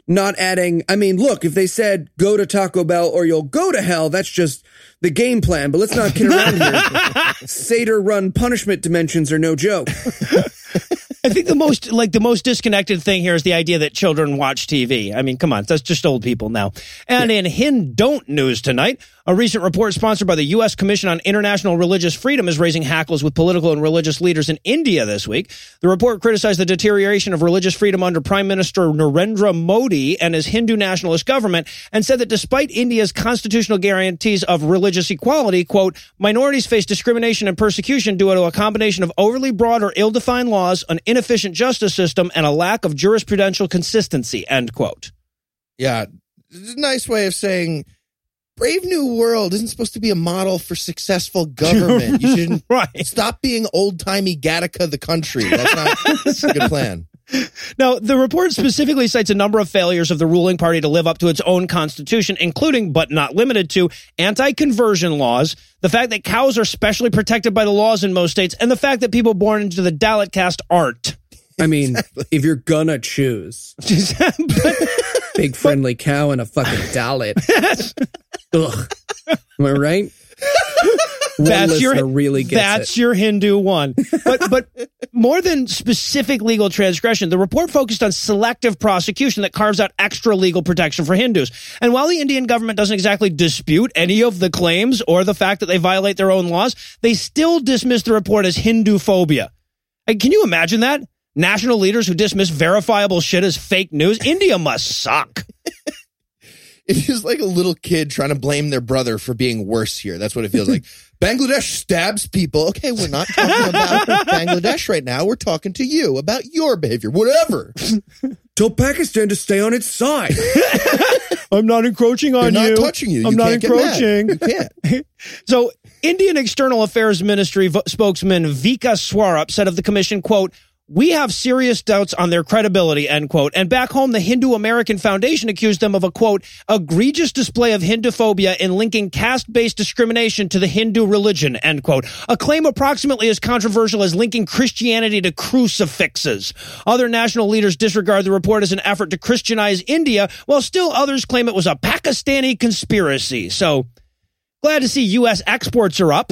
Not adding, I mean, look, if they said go to Taco Bell or you'll go to hell, that's just the game plan. But let's not kid around here. Seder run punishment dimensions are no joke. I think the most like the most disconnected thing here is the idea that children watch TV. I mean, come on, that's just old people now. And in Hin Don't news tonight, a recent report sponsored by the U.S. Commission on International Religious Freedom is raising hackles with political and religious leaders in India this week. The report criticized the deterioration of religious freedom under Prime Minister Narendra Modi and his Hindu nationalist government, and said that despite India's constitutional guarantees of religious equality, quote, minorities face discrimination and persecution due to a combination of overly broad or ill-defined laws, an inefficient justice system, and a lack of jurisprudential consistency, end quote. Yeah, nice way of saying Brave New World isn't supposed to be a model for successful government. You should right. stop being old timey Gattaca the country. That's not a good plan. Now, the report specifically cites a number of failures of the ruling party to live up to its own constitution, including, but not limited to, anti-conversion laws, the fact that cows are specially protected by the laws in most states, and the fact that people born into the Dalit caste aren't. I mean, if you're gonna choose big friendly cow and a fucking Dalit, ugh, am I right? That's your really gets that's it. your Hindu one. But but more than specific legal transgression, the report focused on selective prosecution that carves out extra legal protection for Hindus. And while the Indian government doesn't exactly dispute any of the claims or the fact that they violate their own laws, they still dismiss the report as Hindu phobia. Can you imagine that? National leaders who dismiss verifiable shit as fake news? India must suck. it is like a little kid trying to blame their brother for being worse here. That's what it feels like. Bangladesh stabs people. Okay, we're not talking about Bangladesh right now. We're talking to you about your behavior, whatever. Tell Pakistan to stay on its side. I'm not encroaching They're on not you. touching you. I'm you not can't get mad. encroaching. You can't. So, Indian External Affairs Ministry vo- spokesman Vikas Swarup said of the commission, quote, we have serious doubts on their credibility, end quote. And back home, the Hindu American Foundation accused them of a quote, egregious display of Hinduphobia in linking caste-based discrimination to the Hindu religion, end quote. A claim approximately as controversial as linking Christianity to crucifixes. Other national leaders disregard the report as an effort to Christianize India, while still others claim it was a Pakistani conspiracy. So, glad to see U.S. exports are up.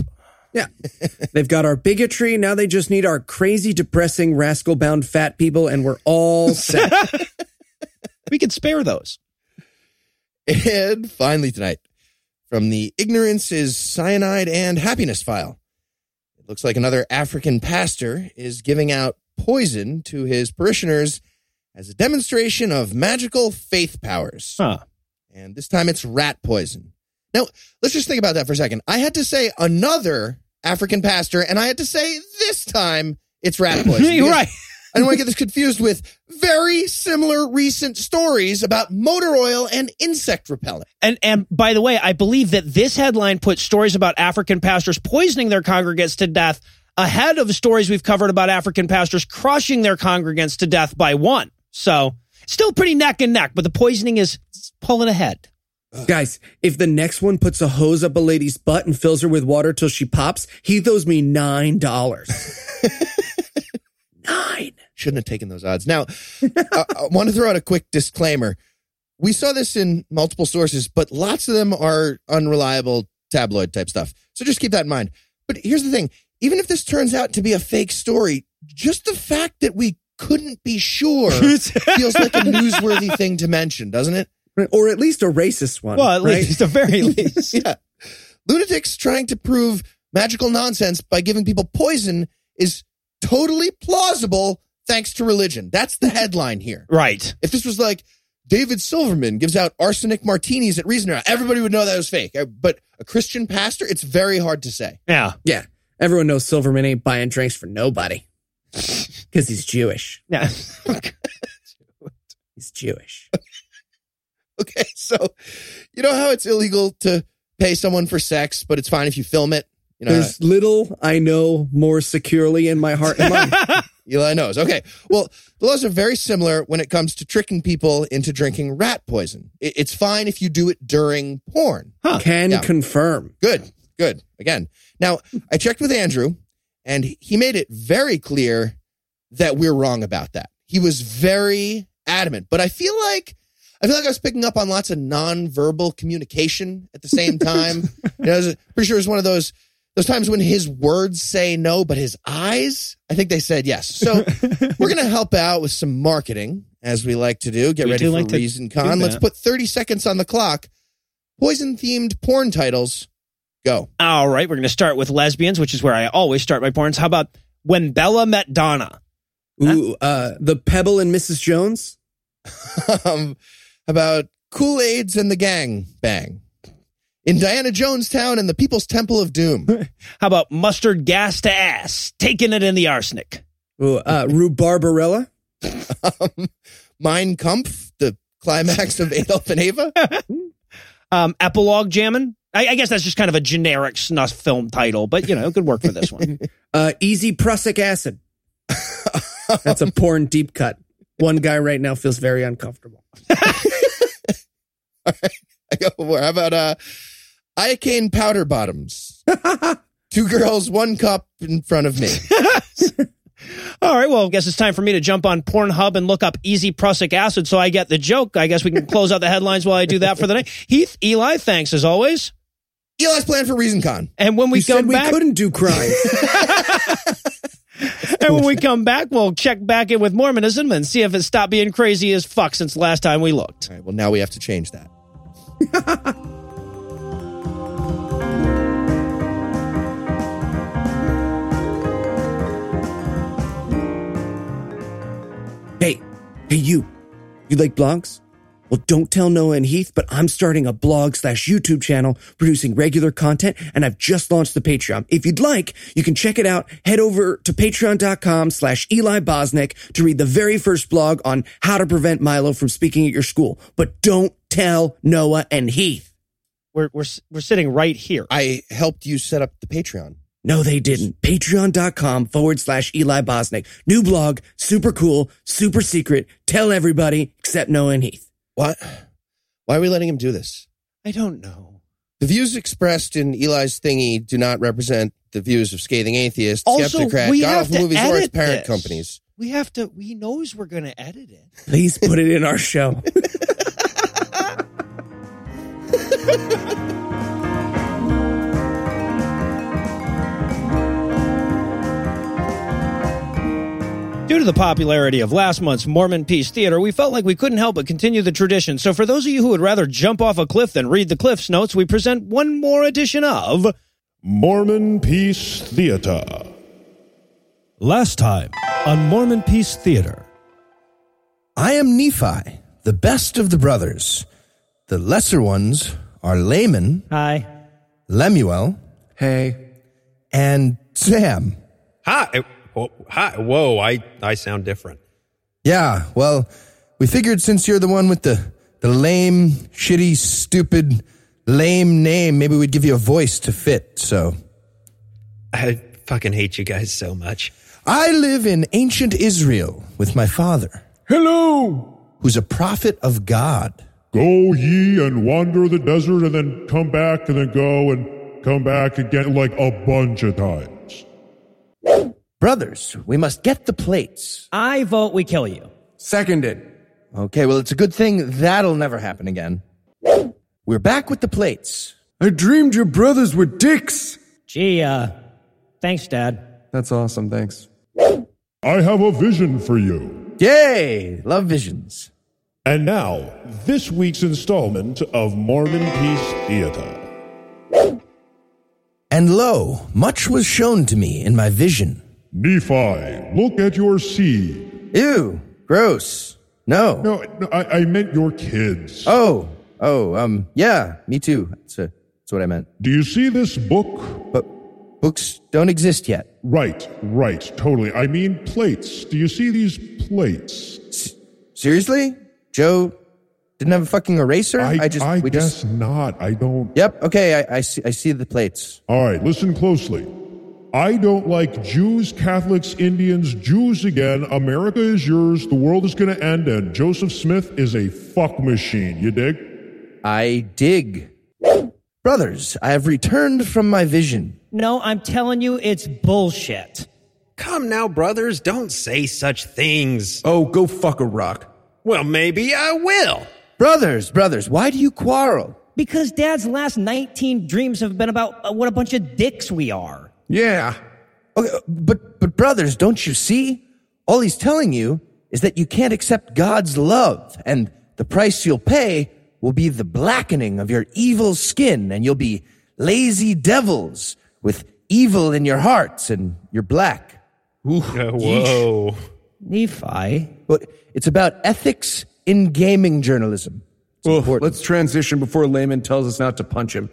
Yeah. They've got our bigotry. Now they just need our crazy, depressing, rascal bound fat people, and we're all set. We could spare those. And finally tonight, from the Ignorance is Cyanide and Happiness file. It looks like another African pastor is giving out poison to his parishioners as a demonstration of magical faith powers. Huh. And this time it's rat poison. Now, let's just think about that for a second. I had to say another African pastor, and I had to say this time it's rat poison. You're right. I don't want to get this confused with very similar recent stories about motor oil and insect repellent. And and by the way, I believe that this headline puts stories about African pastors poisoning their congregants to death ahead of stories we've covered about African pastors crushing their congregants to death by one. So still pretty neck and neck, but the poisoning is pulling ahead. Guys, if the next one puts a hose up a lady's butt and fills her with water till she pops, he throws me nine dollars. nine. Shouldn't have taken those odds. Now, uh, uh, I, I want to throw out a quick disclaimer. We saw this in multiple sources, but lots of them are unreliable tabloid type stuff. So just keep that in mind. But here's the thing even if this turns out to be a fake story, just the fact that we couldn't be sure feels like a newsworthy thing to mention, doesn't it? Or at least a racist one. Well, at right? least, at the very least. yeah. Lunatics trying to prove magical nonsense by giving people poison is totally plausible thanks to religion. That's the headline here. Right. If this was like David Silverman gives out arsenic martinis at Reason, everybody would know that was fake. Uh, But a Christian pastor, it's very hard to say. Yeah. Yeah. Everyone knows Silverman ain't buying drinks for nobody. Because he's Jewish. Yeah. He's Jewish. Okay, so you know how it's illegal to pay someone for sex, but it's fine if you film it. You know, There's little I know more securely in my heart and mind. Eli knows. Okay. Well, the laws are very similar when it comes to tricking people into drinking rat poison. It- It's fine if you do it during porn. Can Yeah. confirm. Good. Good. Again. Now, I checked with Andrew and he made it very clear that we're wrong about that. He was very adamant, but I feel like I feel like I was picking up on lots of nonverbal communication at the same time. you know, I was pretty sure it was one of those those times when his words say no, but his eyes, I think they said yes. So we're gonna help out with some marketing, as we like to do. Get We ready do for like Reason Con. Let's put 30 seconds on the clock. Poison themed porn titles. Go. All right. We're going to start with lesbians, which is where I always start my porns. How about when Bella met Donna? Ooh, uh, the Pebble and Mrs. Jones. um, about Kool Aids and the Gang Bang. Indiana Jonestown and the People's Temple of Doom. How about mustard gas to ass? Taking it in the arsenic. Ooh, uh, Rhubarbarella. um, Mein Kampf, the climax of Adolf and Eva. Um, epilogue jamming. I, I guess that's just kind of a generic snuff film title, but you know, it could work for this one. Uh, Easy Prussic Acid. That's a porn deep cut. One guy right now feels very uncomfortable. I go more. How about uh, Iocane Powder Bottoms? Two girls, one cup in front of me. All right, well, I guess it's time for me to jump on Pornhub and look up easy prussic acid so I get the joke. I guess we can close out the headlines while I do that for the night. Heath, Eli, thanks as always. Eli's plan for Reason Con. And when we You come said we back, couldn't do crimes. and when we come back, we'll check back in with Mormonism and see if it stopped being crazy as fuck since last time we looked. All right, well, now we have to change that. hey, hey, you. You like blogs? Well, don't tell Noah and Heath, but I'm starting a blog slash YouTube channel producing regular content, and I've just launched the Patreon. If you'd like, you can check it out. Head over to patreon.com slash Eli Bosnick to read the very first blog on how to prevent Milo from speaking at your school. But don't tell Noah and Heath. We're we're we're sitting right here. I helped you set up the Patreon. No, they didn't. Patreon.com forward slash Eli Bosnick. New blog, super cool, super secret. Tell everybody except Noah and Heath. What? Why are we letting him do this? I don't know. The views expressed in Eli's thingy do not represent the views of Scathing Atheist, Also, Skepticrat, we God have Awful to Movies, or its edit parent this. companies. We have to. He knows we're going to edit it. Please put it in our show. Due to the popularity of last month's Mormon Peace Theater, we felt like we couldn't help but continue the tradition. So, for those of you who would rather jump off a cliff than read the Cliff's Notes, we present one more edition of Mormon Peace Theater. Last time on Mormon Peace Theater. I am Nephi, the best of the brothers. The lesser ones are Laman, Hi. Lemuel, hey. and Sam. Hi. Whoa, hi. Whoa, I, I sound different. Yeah, well, we figured since you're the one with the, the lame, shitty, stupid, lame name, maybe we'd give you a voice to fit, so. I fucking hate you guys so much. I live in ancient Israel with my father, Hello! who's a prophet of God. Go ye and wander the desert and then come back and then go and come back again like a bunch of times. Brothers, we must get the plates. I vote we kill you. Seconded. Okay, well, it's a good thing that'll never happen again. We're back with the plates. I dreamed your brothers were dicks. Gee, uh, thanks, Dad. That's awesome. Thanks. I have a vision for you. Yay! Love visions. And now, this week's installment of Mormon Peace Theater. And lo, much was shown to me in my vision. Nephi, look at your seed. Ew, gross. No. No, no I, I meant your kids. Oh, oh, um, yeah, me too. That's, a, that's what I meant. Do you see this book? But books don't exist yet. Right, right, totally. I mean plates. Do you see these plates? S- seriously? Joe didn't have a fucking eraser? I, just, I we guess just. not. I don't. Yep, okay, I, I, see, I see the plates. All right, listen closely. I don't like Jews, Catholics, Indians, Jews again. America is yours. The world is going to end, and Joseph Smith is a fuck machine. You dig? I dig. Brothers, I have returned from my vision. No, I'm telling you, it's bullshit. Come now, brothers, don't say such things. Oh, go fuck a rock. Well, maybe I will. Brothers, brothers, why do you quarrel? Because Dad's last 19 dreams have been about uh, what a bunch of dicks we are. Yeah. Okay, but but brothers, don't you see? All he's telling you is that you can't accept God's love, and the price you'll pay will be the blackening of your evil skin, and you'll be lazy devils with evil in your hearts, and you're black. Uh, whoa. Nephi. But it's about ethics in gaming journalism. It's Well, important. let's transition before Laman tells us not to punch him.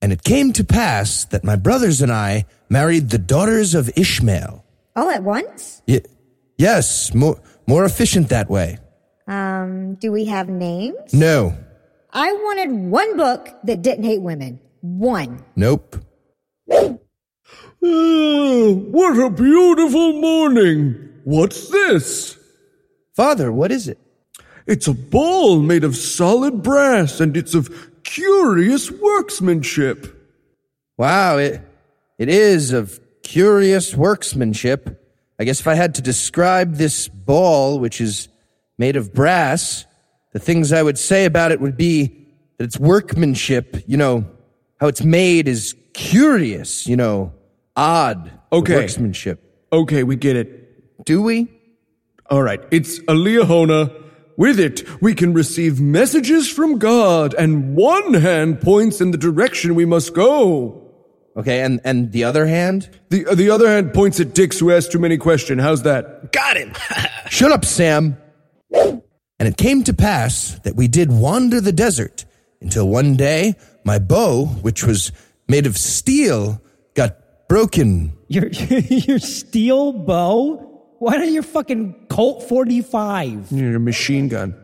And it came to pass that my brothers and I married the daughters of Ishmael. All at once? Y- yes, more more efficient that way. Um, do we have names? No, I wanted one book that didn't hate women. One. nope. Oh, what a beautiful morning. What's this? Father, what is it? It's a ball made of solid brass and it's of curious workmanship. Wow, it it is of curious workmanship. I guess if I had to describe this ball, which is made of brass, the things I would say about it would be that it's workmanship. You know, how it's made is curious. You know, odd. Okay. workmanship. Okay, we get it. Do we? All right, it's a Liahona. With it, we can receive messages from God, and one hand points in the direction we must go. Okay, and and the other hand? The, uh, the other hand points at dicks who ask too many questions. How's that? Got him. Shut up, Sam. And it came to pass that we did wander the desert until one day my bow, which was made of steel, got broken. Your your steel bow? Why not your fucking Colt 45? You're machine gun.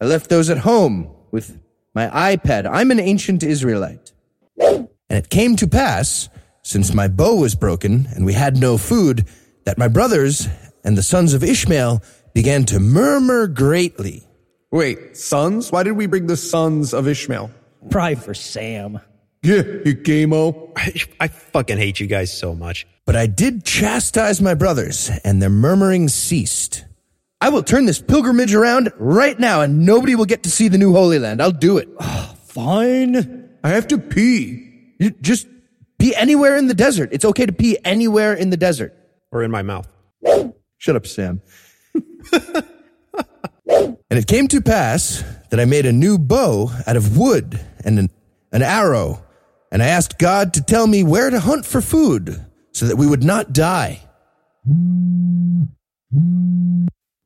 I left those at home with my iPad. I'm an ancient Israelite. And it came to pass, since my bow was broken and we had no food, that my brothers and the sons of Ishmael began to murmur greatly. Wait, sons? Why did we bring the sons of Ishmael? Probably for Sam. Yeah, you gameo. I, I fucking hate you guys so much. But I did chastise my brothers, and their murmuring ceased. I will turn this pilgrimage around right now, and nobody will get to see the new Holy Land. I'll do it. Ah, fine. I have to pee. You just be anywhere in the desert. It's okay to pee anywhere in the desert. Or in my mouth. Shut up, Sam. and it came to pass that I made a new bow out of wood and an, an arrow, and I asked God to tell me where to hunt for food so that we would not die.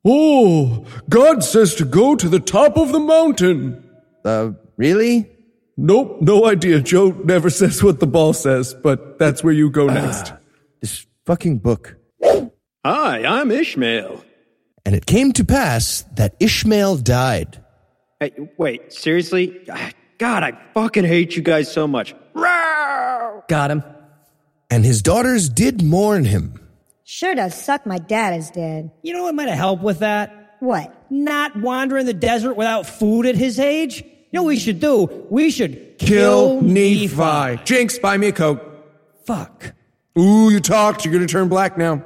Oh, God says to go to the top of the mountain. Uh, really? Nope, no idea. Joe never says what the ball says, but that's where you go next. This fucking book. Hi, I'm Ishmael. And it came to pass that Ishmael died. Hey, wait, seriously? God, I fucking hate you guys so much. Got him. And his daughters did mourn him. Sure does suck my dad is dead. You know what might have helped with that? What? Not wandering the desert without food at his age? You know what we should do? We should Kill kill, Nephi. Jinx, buy me a Coke. Fuck. Ooh, you talked. You're going to turn black now.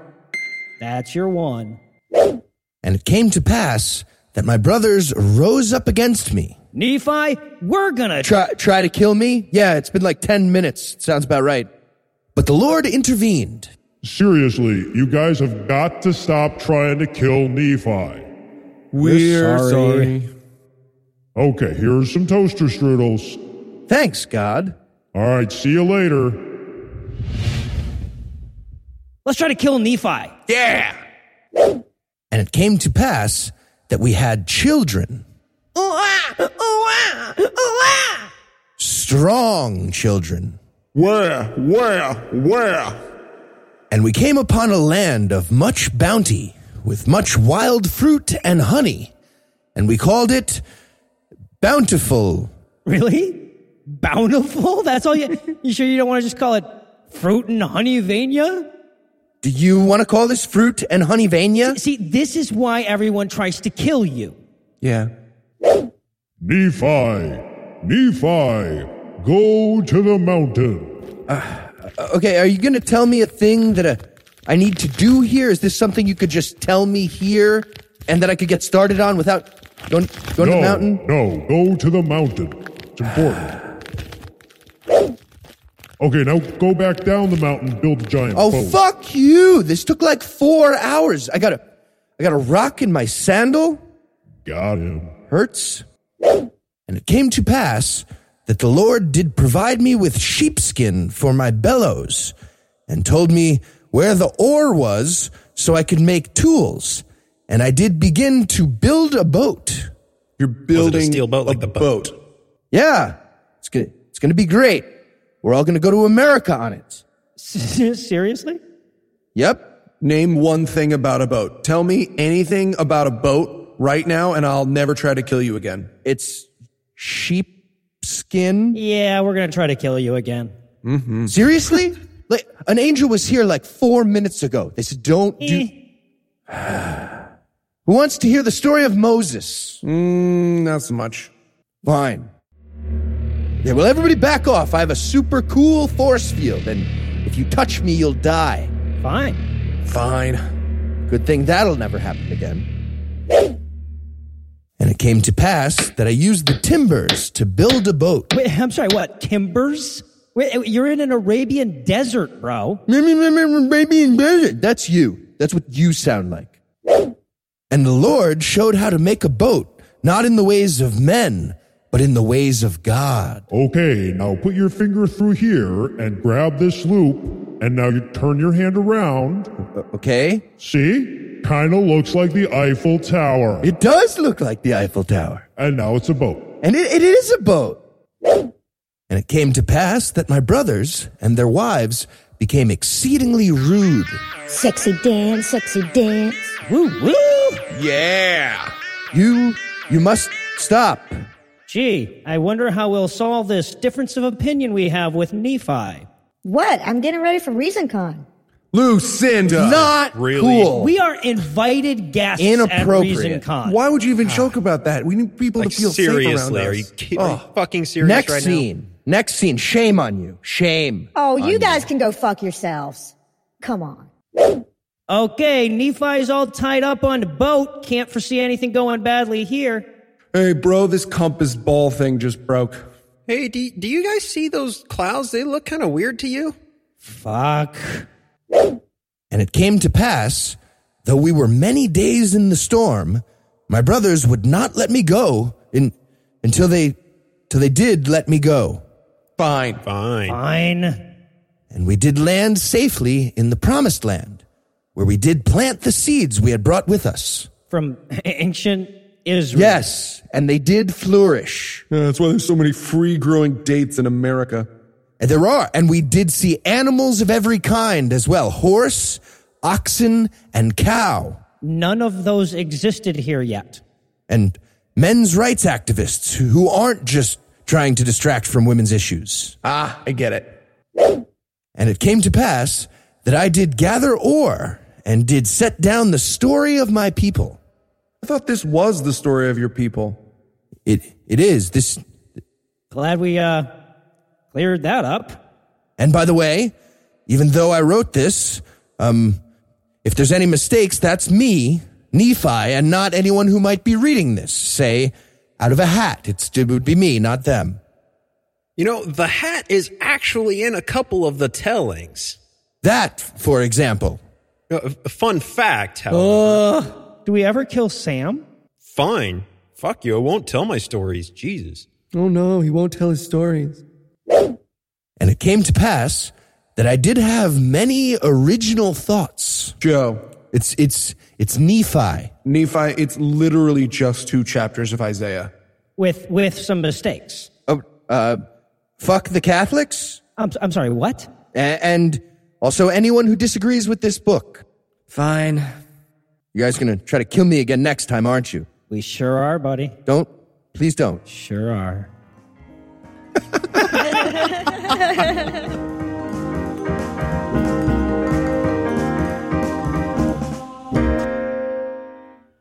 That's your one. And it came to pass that my brothers rose up against me. Nephi, we're gonna Try, try to kill me? Yeah, it's been like 10 minutes. Sounds about right. But the Lord intervened. Seriously, you guys have got to stop trying to kill Nephi. We're sorry. sorry. Okay, here's some toaster strudels. Thanks, God. All right, see you later. Let's try to kill Nephi. Yeah. And it came to pass that we had children. Strong children. Where? Where? Where? And we came upon a land of much bounty, with much wild fruit and honey. And we called it Bountiful. Really? Bountiful? That's all you You sure you don't want to just call it fruit and honeyvania? Do you want to call this fruit and honeyvania? See, this is why everyone tries to kill you. Yeah. Nephi, Nephi, go to the mountain. Okay, are you going to tell me a thing that uh, I need to do here? Is this something you could just tell me here and that I could get started on without going, going to the mountain? no, go to the mountain. It's important. Okay, now go back down the mountain, build a giant Oh, boat. fuck you. This took like four hours. I got a, I got a rock in my sandal. Got him. Hurts. And it came to pass that the Lord did provide me with sheepskin for my bellows and told me where the ore was so I could make tools. And I did begin to build a boat. You're building a steel boat like the boat? Yeah, it's gonna, it's gonna be great. We're all gonna go to America on it. Seriously? Yep. Name one thing about a boat. Tell me anything about a boat right now, and I'll never try to kill you again. It's sheepskin. Yeah, we're gonna try to kill you again. Seriously? Like, an angel was here like four minutes ago. They said, don't do. Who wants to hear the story of Moses? Mm, not so much. Fine. Yeah, well, everybody back off. I have a super cool force field, and if you touch me, you'll die. Fine. Fine. Good thing that'll never happen again. And it came to pass that I used the timbers to build a boat. Wait, I'm sorry, what? Timbers? Wait, you're in an Arabian desert, bro. Arabian desert. That's you. That's what you sound like. And the Lord showed how to make a boat, not in the ways of men, but in the ways of God. Okay, now put your finger through here and grab this loop, and now you turn your hand around. Okay? See? Kind of looks like the Eiffel Tower. It does look like the Eiffel Tower. And now it's a boat. And it, it is a boat. And it came to pass that my brothers and their wives became exceedingly rude. Sexy dance, sexy dance. Woo woo. Yeah. You, you must stop. Gee, I wonder how we'll solve this difference of opinion we have with Nephi. What? I'm getting ready for ReasonCon. Lucinda. Not Really? cool. We are invited guests Inappropriate. at ReasonCon. Why would you even joke ah. about that? We need people Like, to feel safe around seriously, us. are you, ki- Oh. are you oh. fucking serious Next right scene. Next scene. Shame on you. Shame. Oh, you guys can go fuck yourselves. Come on. Okay, Nephi's all tied up on the boat. Can't foresee anything going badly here. Hey, bro, this compass ball thing just broke. now? Hey, do, do you guys see those clouds? They look kind of weird to you. Fuck. And it came to pass, though we were many days in the storm, my brothers would not let me go in, until they, till they did let me go. Fine. Fine. Fine. And we did land safely in the promised land, where we did plant the seeds we had brought with us. From ancient Israel. Yes, and they did flourish. Yeah, that's why there's so many free growing dates in America. And there are, and we did see animals of every kind as well horse, oxen, and cow. None of those existed here yet. and men's rights activists who aren't just trying to distract from women's issues. Ah, I get it. And it came to pass that I did gather ore and did set down the story of my people. I thought this was the story of your people. It it is this Glad we uh cleared that up. and by the way, even though I wrote this, um if there's any mistakes, that's me, Nephi, and not anyone who might be reading this. Say, out of a hat. It's, it would be me, not them. You know, the hat is actually in a couple of the tellings. That, for example. Uh, a fun fact, however. Uh, do we ever kill Sam? Fine. Fuck you. I won't tell my stories. Jesus. Oh no, he won't tell his stories. And it came to pass that I did have many original thoughts. Joe, It's it's it's Nephi. Nephi, it's literally just two chapters of Isaiah. With with some mistakes. Oh, uh, fuck the Catholics, I'm I'm sorry, what? A- and also anyone who disagrees with this book. Fine. You guys gonna try to kill me again next time, aren't you? We sure are, buddy. Don't, please don't. Sure are. ハハハハ!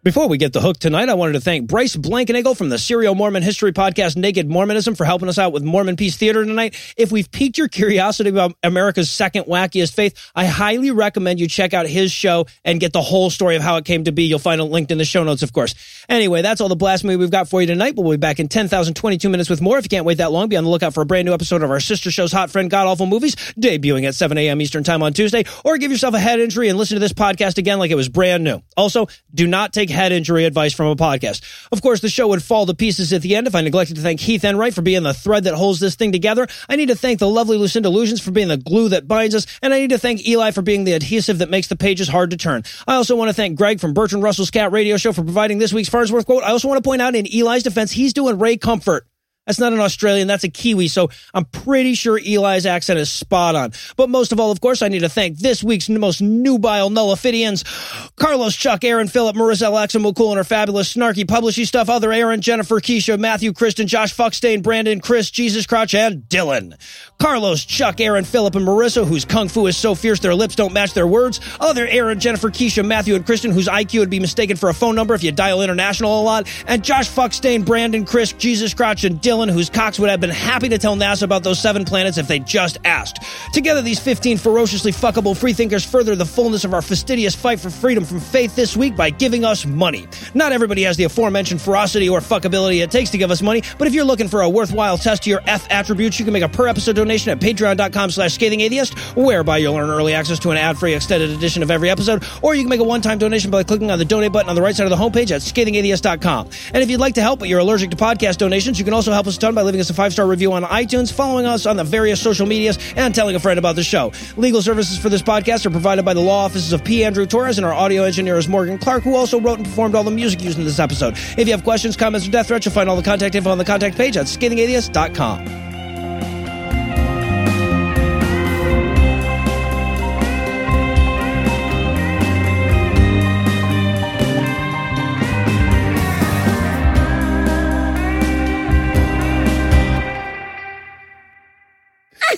Before we get the hook tonight, I wanted to thank Bryce Blankenagel from the Serial Mormon History Podcast Naked Mormonism for helping us out with Mormon Peace Theater tonight. If we've piqued your curiosity about America's second wackiest faith, I highly recommend you check out his show and get the whole story of how it came to be. You'll find it linked in the show notes, of course. Anyway, that's all the blasphemy we've got for you tonight. We'll be back in 10,022 minutes with more. If you can't wait that long, be on the lookout for a brand new episode of our sister show's Hot Friend God Awful Movies, debuting at 7 a.m. Eastern Time on Tuesday, or give yourself a head injury and listen to this podcast again like it was brand new. Also, do not take head injury advice from a podcast. Of course, the show would fall to pieces at the end if I neglected to thank Heath Enright for being the thread that holds this thing together. I need to thank the lovely Lucinda Lugeons for being the glue that binds us, and I need to thank Eli for being the adhesive that makes the pages hard to turn. I also want to thank Greg from Bertrand Russell's Cat Radio Show for providing this week's Farnsworth quote. I also want to point out in Eli's defense, he's doing Ray Comfort. That's not an Australian, that's a Kiwi, so I'm pretty sure Eli's accent is spot on. But most of all, of course, I need to thank this week's most nubile nullifidians, Carlos, Chuck, Aaron, Philip, Marissa, Alexa, Mukul, and her fabulous snarky publishy stuff, other Aaron, Jennifer, Keisha, Matthew, Kristen, Josh, Fuckstain, Brandon, Chris, Jesus Crotch, and Dylan. Carlos, Chuck, Aaron, Philip, and Marissa, whose kung fu is so fierce their lips don't match their words. Other Aaron, Jennifer, Keisha, Matthew, and Kristen, whose IQ would be mistaken for a phone number if you dial international a lot. And Josh Fuckstain, Brandon, Chris, Jesus Crotch, and Dylan, whose cocks would have been happy to tell NASA about those seven planets if they just asked. Together, these 15 ferociously fuckable freethinkers further the fullness of our fastidious fight for freedom from faith this week by giving us money. Not everybody has the aforementioned ferocity or fuckability it takes to give us money, but if you're looking for a worthwhile test to your F attributes, you can make a per episode donation at patreon.com slash scathing atheist, whereby you'll earn early access to an ad-free extended edition of every episode, or you can make a one-time donation by clicking on the donate button on the right side of the homepage at scathingatheist.com. And if you'd like to help but you're allergic to podcast donations, you can also help help us a ton by leaving us a five star review on iTunes, following us on the various social medias, and telling a friend about the show. Legal services for this podcast are provided by the law offices of P. Andrew Torres, and our audio engineer is Morgan Clark, who also wrote and performed all the music used in this episode. If you have questions, comments, or death threats, you'll find all the contact info on the contact page at scathingatheist.com.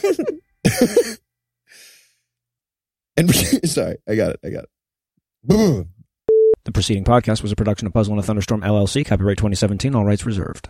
And sorry, I got it. I got it. The preceding podcast was a production of Puzzle and a Thunderstorm LLC, copyright 2017, all rights reserved.